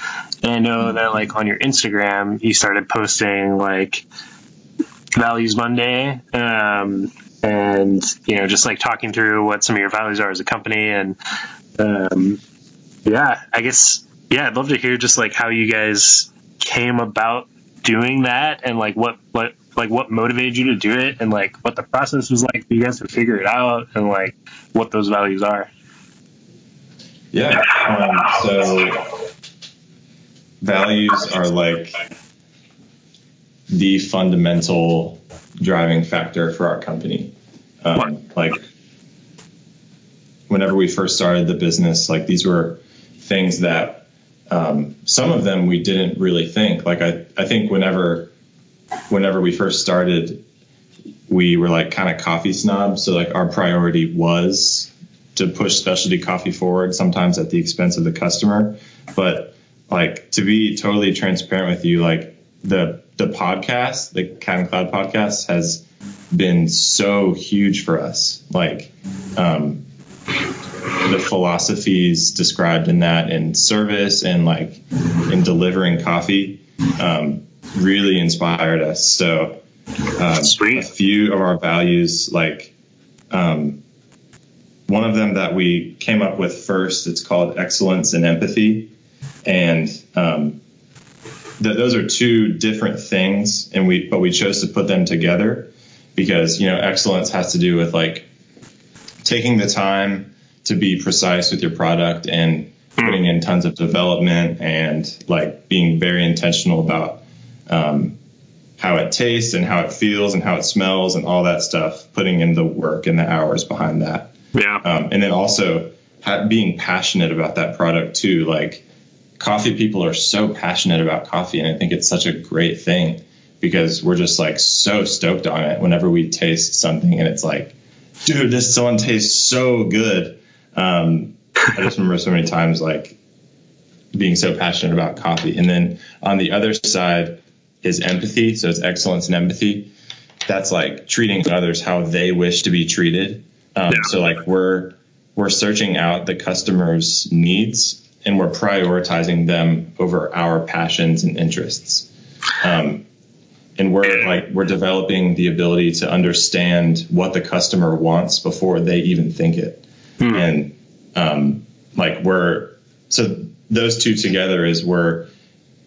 And I know that like on your Instagram, you started posting like values Monday. Um, and you know, just like talking through what some of your values are as a company and, um, yeah, I guess, yeah, I'd love to hear just like how you guys came about doing that and like what, what, like what motivated you to do it and like what the process was like for you guys to figure it out and like what those values are. Yeah. Um, so values are like the fundamental driving factor for our company. Um, like whenever we first started the business, like these were things that um, some of them we didn't really think. Like I, I think whenever whenever we first started, we were like kind of coffee snobs. So like our priority was to push specialty coffee forward, sometimes at the expense of the customer. But like to be totally transparent with you, like the the podcast, the Cat and Cloud podcast, has been so huge for us. Like um, the philosophies described in that, in service and like in delivering coffee, um, really inspired us. So um, a few of our values, like um, one of them that we came up with first, it's called excellence and empathy, and um, th- those are two different things, and we but we chose to put them together because you know excellence has to do with like taking the time to be precise with your product and putting in tons of development and like being very intentional about um, how it tastes and how it feels and how it smells and all that stuff, putting in the work and the hours behind that. Yeah. Um, and then also being passionate about that product too. Like coffee people are so passionate about coffee, and I think it's such a great thing because we're just like so stoked on it whenever we taste something and it's like, dude, this one tastes so good. Um, I just remember so many times like being so passionate about coffee. And then on the other side is empathy. So it's excellence and empathy. That's like treating others how they wish to be treated. Um, Yeah. So like we're we're searching out the customer's needs and we're prioritizing them over our passions and interests. Um, and we're like we're developing the ability to understand what the customer wants before they even think it and um, like we're so those two together is we're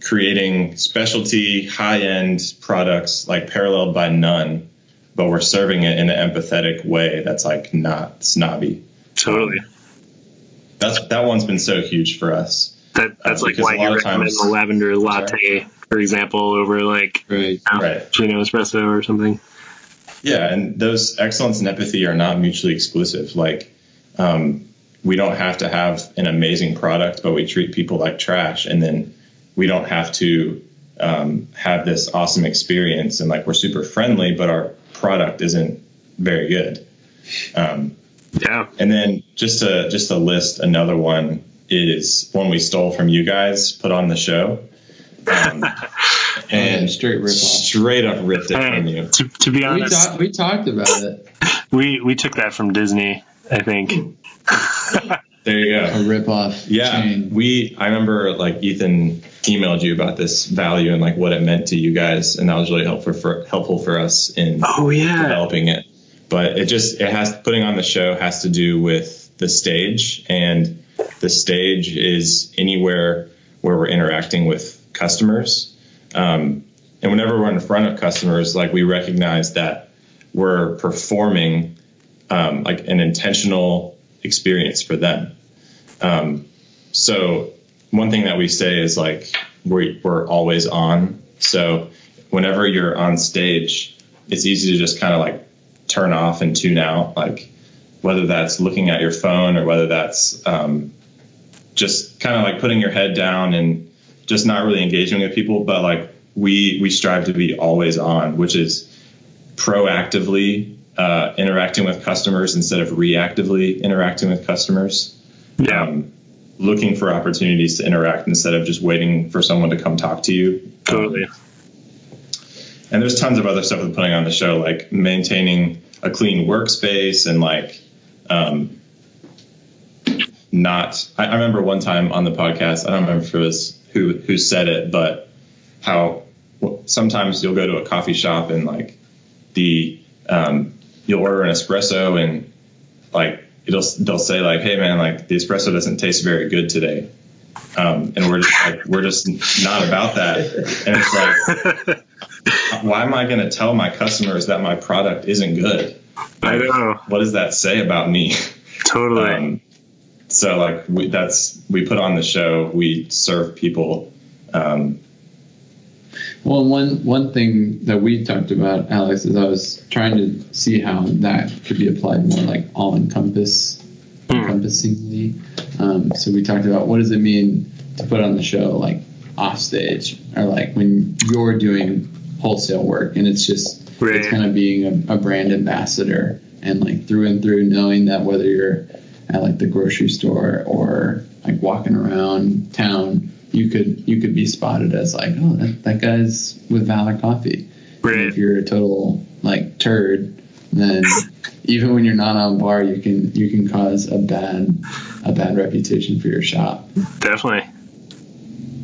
creating specialty high-end products like paralleled by none but we're serving it in an empathetic way that's like not snobby Totally. that's that one's been so huge for us That that's Uh, like why you recommend times- the lavender latte, for example, over like right. you know, Right. Chino espresso or something. Yeah, and those excellence and empathy are not mutually exclusive. Like, um, we don't have to have an amazing product, but we treat people like trash, and then we don't have to um, have this awesome experience and like we're super friendly, but our product isn't very good. Um, Yeah. and then just to just to list another one is one we stole from you guys, put on the show, um, [laughs] and straight rip straight up ripped it from you. to, to be We, honest, we talked about it. we we took that from Disney. I think. [laughs] There you go. A rip off Yeah, chain. we. I remember like Ethan emailed you about this value and like what it meant to you guys, and that was really helpful for helpful for us in Oh yeah. developing it. But it just it has putting on the show has to do with the stage, and the stage is anywhere where we're interacting with customers. Um, and whenever we're in front of customers, like we recognize that we're performing um, like an intentional experience for them. Um, so one thing that we say is like we, we're always on. So whenever you're on stage, it's easy to just kind of like turn off and tune out, like whether that's looking at your phone or whether that's um, just kind of like putting your head down and just not really engaging with people. But like we we strive to be always on, which is proactively uh, interacting with customers instead of reactively interacting with customers. Yeah. Um, looking for opportunities to interact instead of just waiting for someone to come talk to you. Totally. And there's tons of other stuff with putting on the show, like maintaining a clean workspace and like um, not. I, I remember one time on the podcast, I don't remember if it was who who said it, but how sometimes you'll go to a coffee shop and like the um, you'll order an espresso and like it'll they'll say like, hey man, like the espresso doesn't taste very good today. Um, and we're just like we're just not about that, and it's like [laughs] why am I going to tell my customers that my product isn't good? I know. What does that say about me? Totally. Um, so like we, that's we put on the show. We serve people. Um, Well, one one thing that we talked about, Alex, is I was trying to see how that could be applied more like all encompass, Hmm. encompassingly. Um, so we talked about what does it mean to put on the show like off stage or like when you're doing wholesale work and it's just Right. it's kind of being a, a brand ambassador and like through and through knowing that whether you're at like the grocery store or like walking around town you could you could be spotted as like oh that, that guy's with Valor Coffee Right. if you're a total like turd then [laughs] even when you're not on bar you can you can cause a bad a bad reputation for your shop Definitely.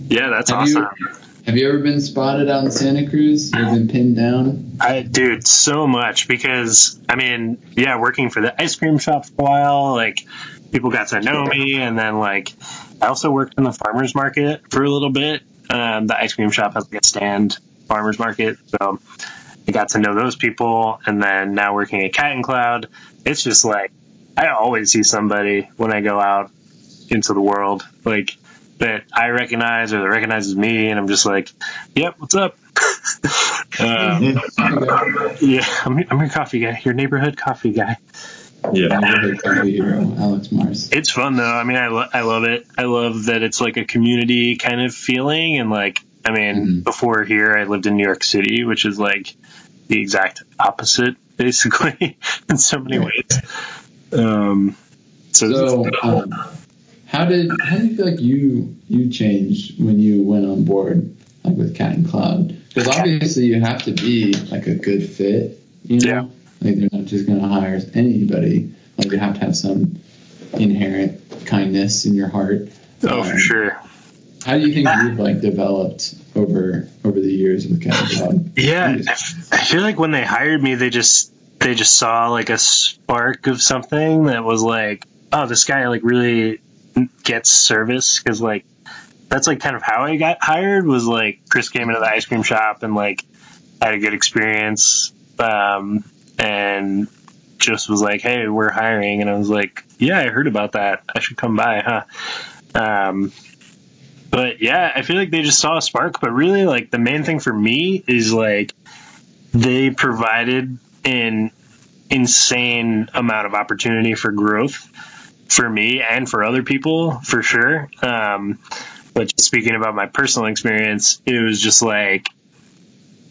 Yeah, that's Have you- awesome. have you ever been spotted out in Santa Cruz you ever been pinned down I, dude, so much because I mean, yeah, working for the ice cream shop for a while, like people got to know me, and then like I also worked in the farmers market for a little bit. Um, the ice cream shop has like a stand farmers market, so I got to know those people, and then now working at Cat and Cloud, it's just like I always see somebody when I go out into the world, like that I recognize or that recognizes me, and I'm just like, "Yep, what's up?" [laughs] um, [laughs] yeah, I'm, I'm your coffee guy, your neighborhood coffee guy. Yeah, hero Alex Mars It's fun though. I mean, I, lo- I love it. I love that it's like a community kind of feeling. And like, I mean, Mhm. before here, I lived in New York City, which is like the exact opposite, basically, [laughs] in so many ways. Um, so, So, um, how did how do you feel like you you changed when you went on board like with Cat and Cloud? Because obviously you have to be like a good fit, you know. Yeah. Like they're not just going to hire anybody. Like you have to have some inherent kindness in your heart. oh, Um, for sure. How do you think you've like developed over over the years with Cat Cloud? Yeah, I feel like when they hired me, they just they just saw like a spark of something that was like, oh, this guy like really gets service because like that's like kind of how I got hired was like Chris came into the ice cream shop and like had a good experience um, and just was like, hey, we're hiring, and I was like, yeah, I heard about that. I should come by, huh? Um, but yeah, I feel like they just saw a spark. But really, like the main thing for me is like they provided an insane amount of opportunity for growth for me and for other people for sure. Um, but just speaking about my personal experience, it was just like,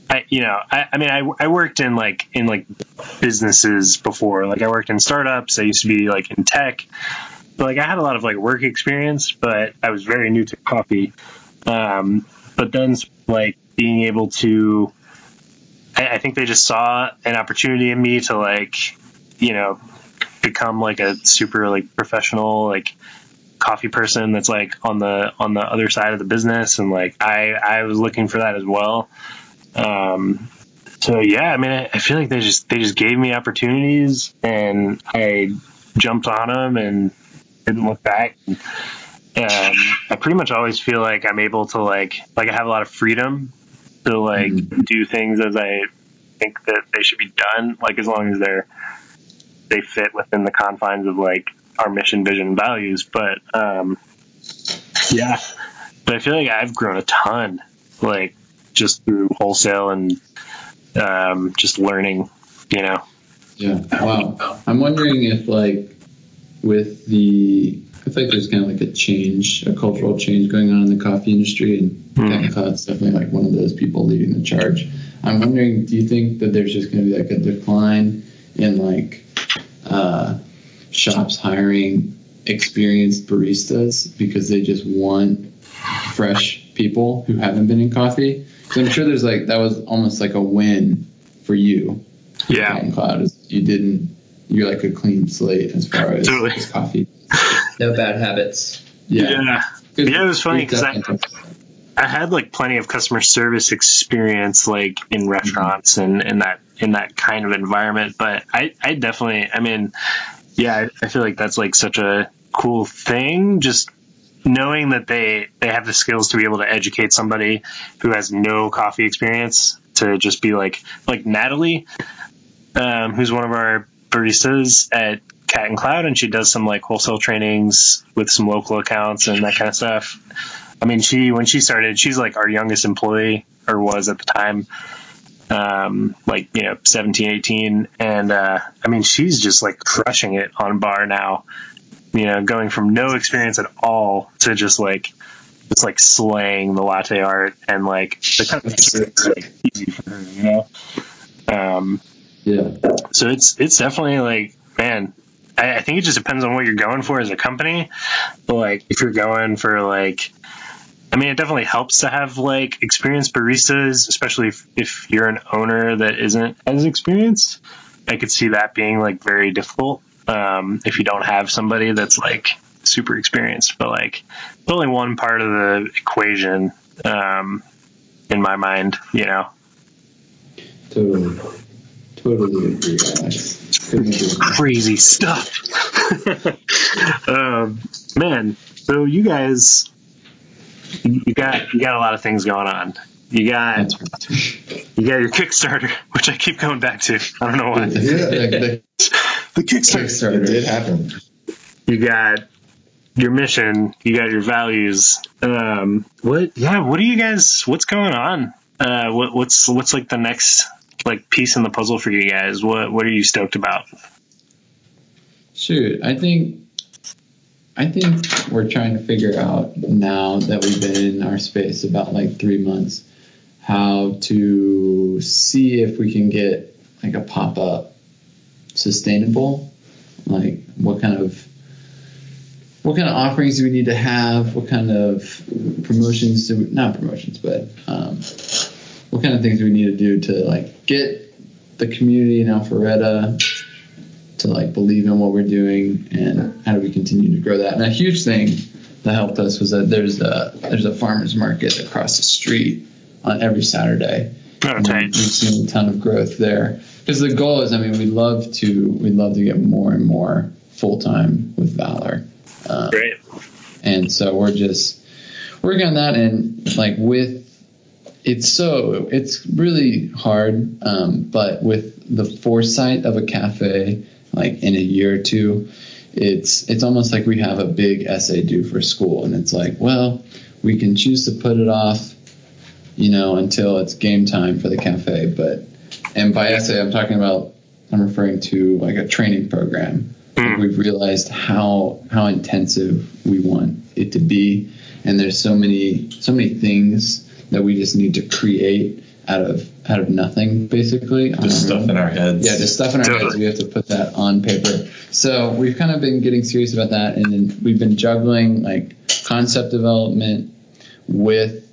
I, you know, I, I mean, I, I worked in like, in like businesses before, like I worked in startups. I used to be like in tech, but like I had a lot of like work experience, but I was very new to coffee. Um, but then like being able to, I, I think they just saw an opportunity in me to like, you know, become like a super like professional like coffee person that's like on the on the other side of the business and like I I was looking for that as well. Um, so yeah, I mean, I, I feel like they just they just gave me opportunities and I jumped on them and didn't look back. Um, I pretty much always feel like I'm able to like like I have a lot of freedom to like do things as I think that they should be done. Like as long as they're they fit within the confines of like our mission, vision, and values. But um, yeah, but I feel like I've grown a ton, like just through wholesale and um, just learning. You know, Yeah. Wow. I'm wondering if like with the I feel like there's kind of like a change, a cultural change going on in the coffee industry, and Hmm. Cat and Cloud's definitely like one of those people leading the charge. I'm wondering, do you think that there's just going to be like a decline in like uh, shops hiring experienced baristas because they just want fresh people who haven't been in coffee? So I'm sure there's like that was almost like a win for you. yeah, Cat and Cloud is you didn't you're like a clean slate as far as, Totally. as [laughs] coffee. No bad habits. Yeah. yeah. Yeah, it was funny 'cause I- I had like plenty of customer service experience like in mm-hmm. restaurants and in that in that kind of environment. But I, I definitely I mean, yeah, I, I feel like that's like such a cool thing. Just knowing that they they have the skills to be able to educate somebody who has no coffee experience to just be like like Natalie, um, who's one of our baristas at Cat and Cloud, and she does some like wholesale trainings with some local accounts and that kind of stuff. I mean, she when she started, she's like our youngest employee or was at the time, um, like you know 17, 18, and uh, I mean she's just like crushing it on bar now. You know, going from no experience at all to just like just like slaying the latte art and like the kind of like easy for her, you know. Um, Yeah. so it's it's definitely like man I, I think it just depends on what you're going for as a company but like if you're going for like i mean it definitely helps to have like experienced baristas especially if, if you're an owner that isn't as experienced i could see that being like very difficult um, if you don't have somebody that's like super experienced but like it's only one part of the equation um, in my mind you know Totally. Totally agree, Alex. Couldn't agree more. crazy stuff. [laughs] um, man, so you guys, you got you got a lot of things going on. You got you got your Kickstarter, [laughs] which I keep going back to. I don't know why. Yeah, the, [laughs] The Kickstarter. Kickstarter. It did happen. You got your mission. You got your values. Um, what? Yeah. What do you guys? What's going on? Uh, what, what's what's like the next like piece in the puzzle for you guys? What What are you stoked about? Shoot, I think I think we're trying to figure out now that we've been in our space about like three months how to see if we can get like a pop up sustainable. Like what kind of what kind of offerings do we need to have? What kind of promotions do we, not promotions, but um, what kind of things do we need to do to like get the community in Alpharetta to like believe in what we're doing and how do we continue to grow that? And a huge thing that helped us was that there's a there's a farmers market across the street on every Saturday. We've seen a ton of growth there because the goal is, I mean, we love to we love to get more and more full time with Valor. Um, Great. and so we're just working on that and like with it's so it's really hard um, but with the foresight of a cafe like in a year or two it's it's almost like we have a big essay due for school and it's like well we can choose to put it off you know until it's game time for the cafe but and by essay i'm talking about I'm referring to like a training program. Like, we've realized how how intensive we want it to be, and there's so many so many things that we just need to create out of out of nothing, basically. Just stuff own. in our heads. Yeah, just stuff in our Totally. heads. We have to put that on paper. So we've kind of been getting serious about that, and then we've been juggling like concept development with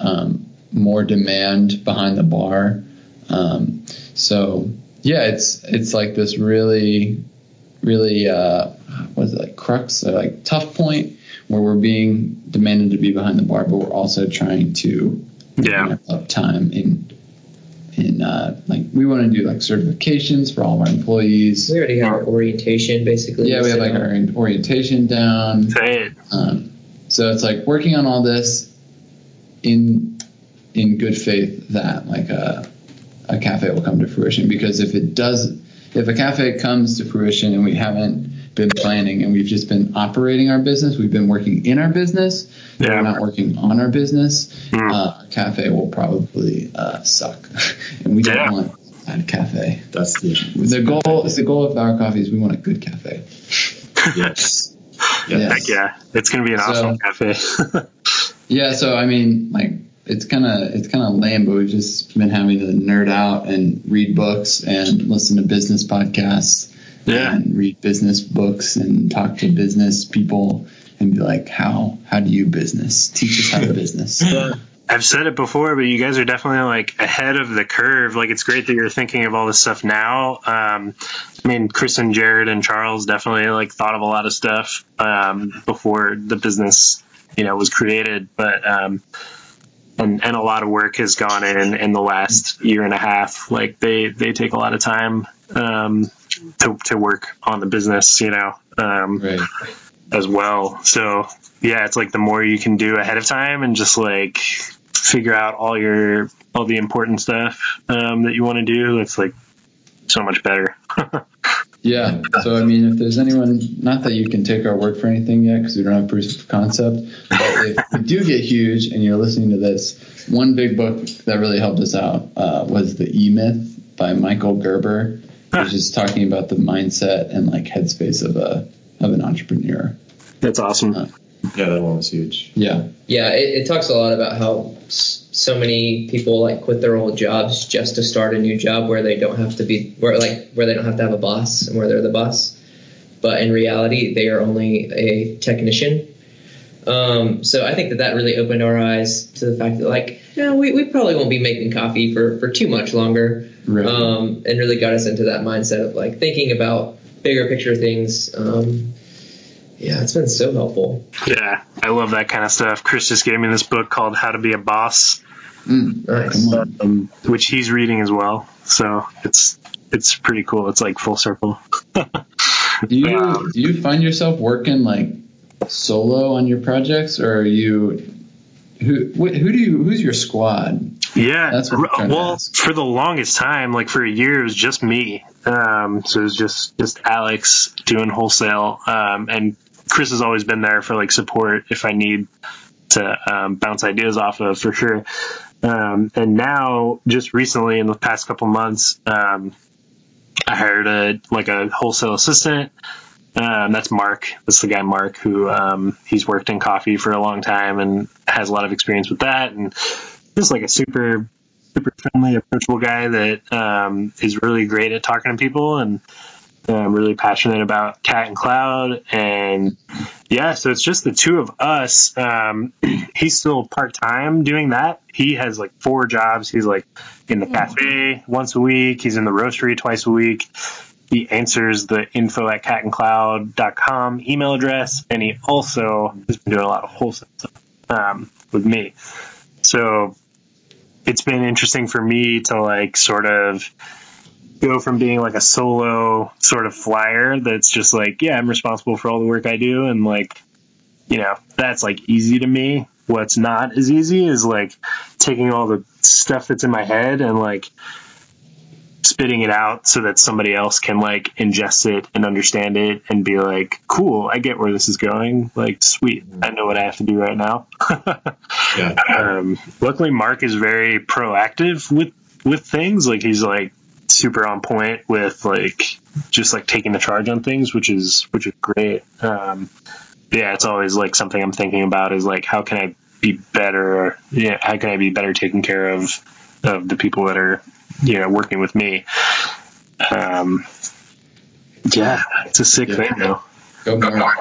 um, more demand behind the bar. Um, so yeah, it's it's like this really, really uh, what is it like crux or like tough point where we're being demanded to be behind the bar, but we're also trying to Yeah. up time in in uh, like we want to do like certifications for all of our employees. We already have our orientation basically. Yeah, we have like our orientation down. Say. Um, so it's like working on all this in in good faith that like a a cafe will come to fruition. Because if it does, if a cafe comes to fruition and we haven't been planning and we've just been operating our business, we've been working in our business, Yeah. we're not working on our business, Mm. uh, cafe will probably uh, suck, [laughs] and we don't want that cafe. That's the The goal is the goal of our coffee is we want a good cafe. [laughs] yes. Yes. Heck yeah. It's going to be an So- awesome cafe. [laughs] Yeah, so I mean, like it's kind of it's kind of lame, but we've just been having to nerd out and read books and listen to business podcasts Yeah. and read business books and talk to business people and be like, how how do you business? Teach us how to business. [laughs] I've said it before, but you guys are definitely like ahead of the curve. Like it's great that you're thinking of all this stuff now. Um, I mean, Chris and Jared and Charles definitely like thought of a lot of stuff um, before the business, you know, was created. But um, and and a lot of work has gone in in the last year and a half. Like they they take a lot of time um, to to work on the business, you know. Um, right. as well. So yeah, it's like the more you can do ahead of time and just like figure out all your all the important stuff um, that you want to do. It's like so much better. [laughs] Yeah. So I mean, if there's anyone, not that you can take our word for anything yet, because we don't have proof of concept, but if we do get huge and you're listening to this, one big book that really helped us out uh, was the E Myth by Michael Gerber, which is talking about the mindset and like headspace of a of an entrepreneur. That's awesome. Yeah, that one was huge. Yeah. Yeah, it, it talks a lot about how s- so many people like quit their old jobs just to start a new job where they don't have to be where like where they don't have to have a boss and where they're the boss. But in reality, they are only a technician. Um, so I think that that really opened our eyes to the fact that like, yeah, we, we probably won't be making coffee for, for too much longer. Right. Um, and really got us into that mindset of like thinking about bigger picture things. Um, yeah, it's been so helpful. Yeah, I love that kind of stuff. Chris just gave me this book called How to Be a Boss, Mm, Nice. um, which he's reading as well. So it's it's pretty cool. It's like full circle. [laughs] Do you do you find yourself working like solo on your projects, or are you who who do you who's your squad? Yeah, That's what I'm well, for the longest time, like for a year, it was just me. Um, so it was just just Alex doing wholesale, um, and Chris has always been there for like support if I need to um, bounce ideas off of for sure. Um, and now, just recently, in the past couple months, um, I hired a like a wholesale assistant. Um, that's Mark. That's the guy Mark who um, he's worked in coffee for a long time and has a lot of experience with that. And just like a super super friendly, approachable guy that um, is really great at talking to people and um, really passionate about Cat and Cloud. And yeah, so it's just the two of us. Um, [clears throat] he's still part time doing that. He has like four jobs. He's like in the cafe once a week. He's in the roastery twice a week. He answers the info at catandcloud.com email address. And he also has been doing a lot of wholesale stuff um, with me. So it's been interesting for me to like sort of go from being like a solo sort of flyer that's just like, yeah, I'm responsible for all the work I do. And like, you know, that's like easy to me. What's not as easy is like taking all the stuff that's in my head and like spitting it out so that somebody else can like ingest it and understand it and be like, cool, I get where this is going. Like, sweet, I know what I have to do right now. Yeah. [laughs] um, luckily Mark is very proactive with with things. Like he's like super on point with like just like taking the charge on things, which is which is great. Um, yeah, it's always like something I'm thinking about is like how can I be better? Yeah, how can I be better taking care of of the people that are you know working with me? Um, yeah, it's a sick Yeah. thing though. Go Mark.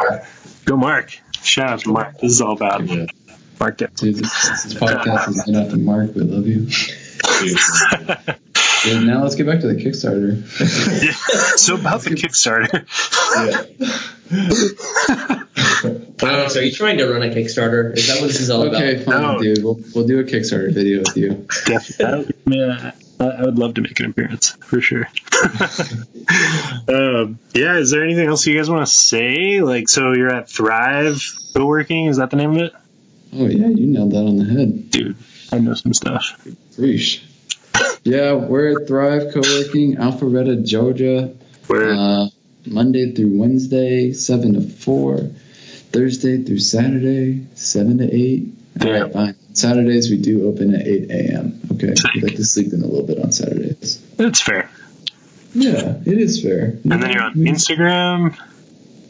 Go Mark! Shout out to Mark. This is all about Yeah. Mark. Dude, this, this podcast is named after Mark. We love you. [laughs] Dude, now let's get back to the Kickstarter. Yeah. [laughs] So about the Kickstarter. Alex, are you trying to run a Kickstarter? Is that what this is all Okay, about? fine, No. dude. We'll, we'll do a Kickstarter video with you. Definitely. Man, I, I would love to make an appearance for sure. [laughs] um, yeah, is there anything else you guys want to say? Like, so you're at Thrive Co-working? Is that the name of it? Oh yeah, you nailed that on the head. Dude, I know some stuff. Freesh. Yeah, we're at Thrive Co-working, Alpharetta, Georgia. Where? Uh, Monday through Wednesday, seven to four. Thursday through Saturday, seven to eight. All right, fine. Saturdays we do open at eight a.m. Okay, we like to sleep in a little bit on Saturdays. That's fair. Yeah, it is fair. And then you're on Instagram.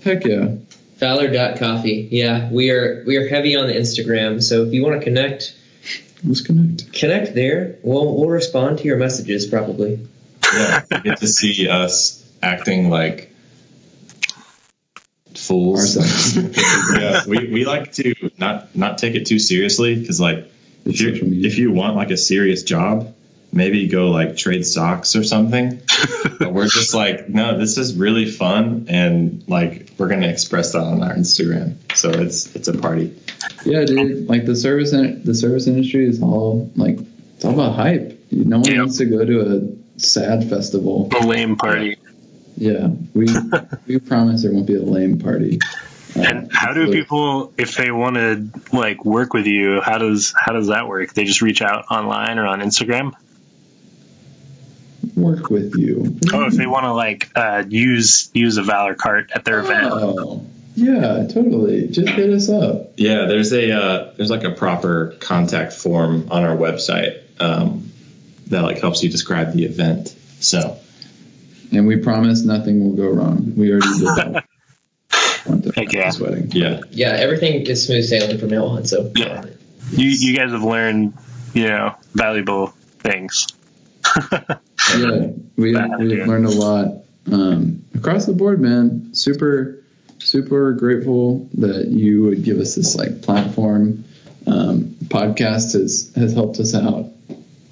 Heck yeah. Valor.coffee. Yeah, we are we are heavy on the Instagram. So if you want to connect, Let's connect. connect there. We'll we'll respond to your messages probably. yeah, you get to see us acting like fools. [laughs] Yeah, we, we like to not not take it too seriously because like if you Social if you want like a serious job, maybe go like trade stocks or something. [laughs] but we're just like, no, this is really fun, and like we're gonna express that on our Instagram. So it's it's a party. Yeah, dude. Like the service, in, the service industry is all like it's all about hype. No one Yeah. wants to go to a sad festival. A lame party. Yeah, we [laughs] we promise there won't be a lame party. Uh, And how do people, if they want to like work with you, how does how does that work? They just reach out online or on Instagram. Work with you? Oh, if they want to like uh, use use a Valor cart at their event. Oh, yeah, totally. Just hit us up. Yeah, there's a uh, there's like a proper contact form on our website um, that like helps you describe the event. So And we promise nothing will go wrong. We already did that. [laughs] To Heck yeah. wedding. yeah, Yeah, everything is smooth sailing from now on. So Yeah. You you guys have learned, you know, valuable things. [laughs] Yeah, we Bad, we've learned a lot um, across the board, man. Super, super grateful that you would give us this like platform. Um, podcast has has helped us out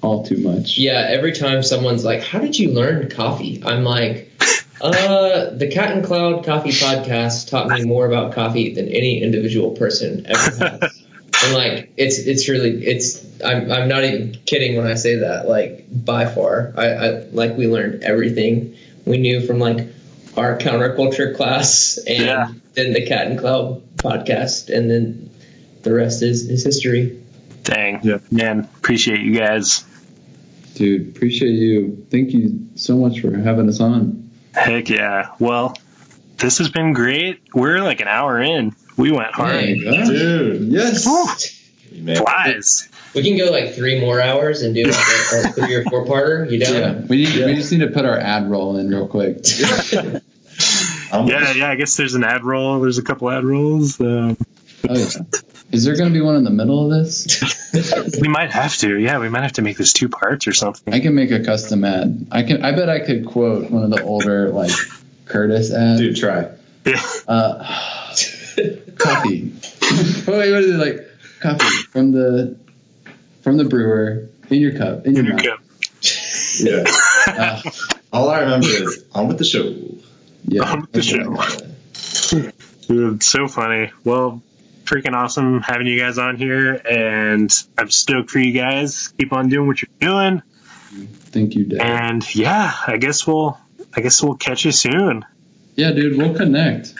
all too much. yeah, every time someone's like, "How did you learn coffee?" I'm like, "Uh, the Cat and Cloud Coffee Podcast taught me more about coffee than any individual person ever has." And like, it's it's really it's I'm I'm not even kidding when I say that. Like by far, I, I like we learned everything we knew from like our counterculture class and Yeah. then the Cat and Cloud podcast, and then the rest is is history. Dang. Yeah. Man, appreciate you guys. Dude, appreciate you. Thank you so much for having us on. Heck yeah. Well, this has been great. We're like an hour in. We went hard. Dude, Yes. you. Flies. We can go like three more hours and do like a, a [laughs] three or four parter. You know? Yeah, we need, we just need to put our ad roll in real quick. [laughs] I'm- Yeah, yeah. I guess there's an ad roll. There's a couple ad rolls. Um, Oh yeah. Is there going to be one in the middle of this? [laughs] we might have to. Yeah, we might have to make this two parts or something. I can make a custom ad. I can. I bet I could quote one of the older like Curtis ads. dude, try. Yeah. Uh, coffee. oh [laughs] wait, what is it like? Coffee from the from the brewer in your cup in your Here mouth. we. Yeah. Ah, [laughs] All I remember is on with the show. yeah. On with the show. I [laughs] got. Dude, so funny. Well, freaking awesome having you guys on here, and I'm stoked for you guys. Keep on doing what you're doing, Thank you, Dad. and yeah, I guess we'll, I guess we'll catch you soon. Yeah, dude, we'll connect.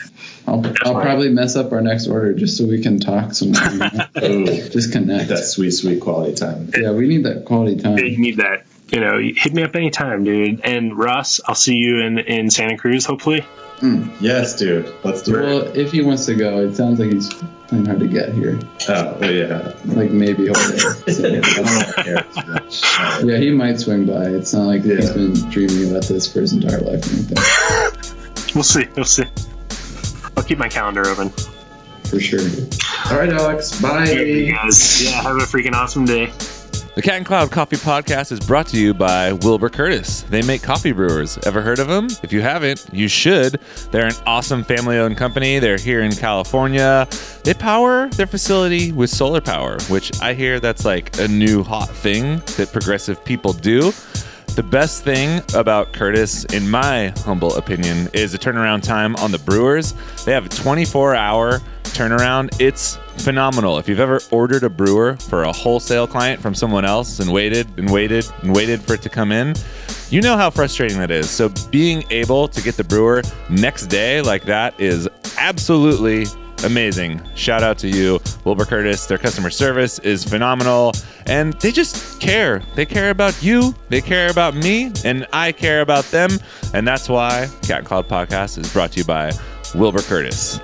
I'll, I'll probably mess up our next order just so we can talk some more. [laughs] you know? Just connect. that sweet, sweet quality time. Yeah, we need that quality Yeah, you time. need that you know, hit me up anytime, dude. And Ross, I'll see you in in Santa Cruz, hopefully. Hmm. Yes, dude. Let's do it. Well, if he wants to go, it sounds like he's playing hard to get here. Oh, well, yeah. Like maybe whole day. [laughs] So, I don't care too much. Yeah, he might swing by. It's not like he's been dreaming about this for his entire life or anything. [laughs] We'll see. We'll see. I'll keep my calendar open. For sure. All right, Alex. Bye. You guys, yeah, have a freaking awesome day. The Cat and Cloud Coffee Podcast is brought to you by Wilbur Curtis. They make coffee brewers. Ever heard of them? If you haven't, you should. They're an awesome family owned company. They're here in California. They power their facility with solar power, which I hear that's like a new hot thing that progressive people do. The best thing about Curtis, in my humble opinion, is the turnaround time on the brewers. They have a 24 hour turnaround. It's phenomenal. If you've ever ordered a brewer for a wholesale client from someone else and waited and waited and waited for it to come in, you know how frustrating that is. So being able to get the brewer next day like that is absolutely amazing. Shout out to you, Wilbur Curtis. Their customer service is phenomenal and they just care. They care about you, they care about me, and I care about them. And that's why Cat Cloud Podcast is brought to you by Wilbur Curtis.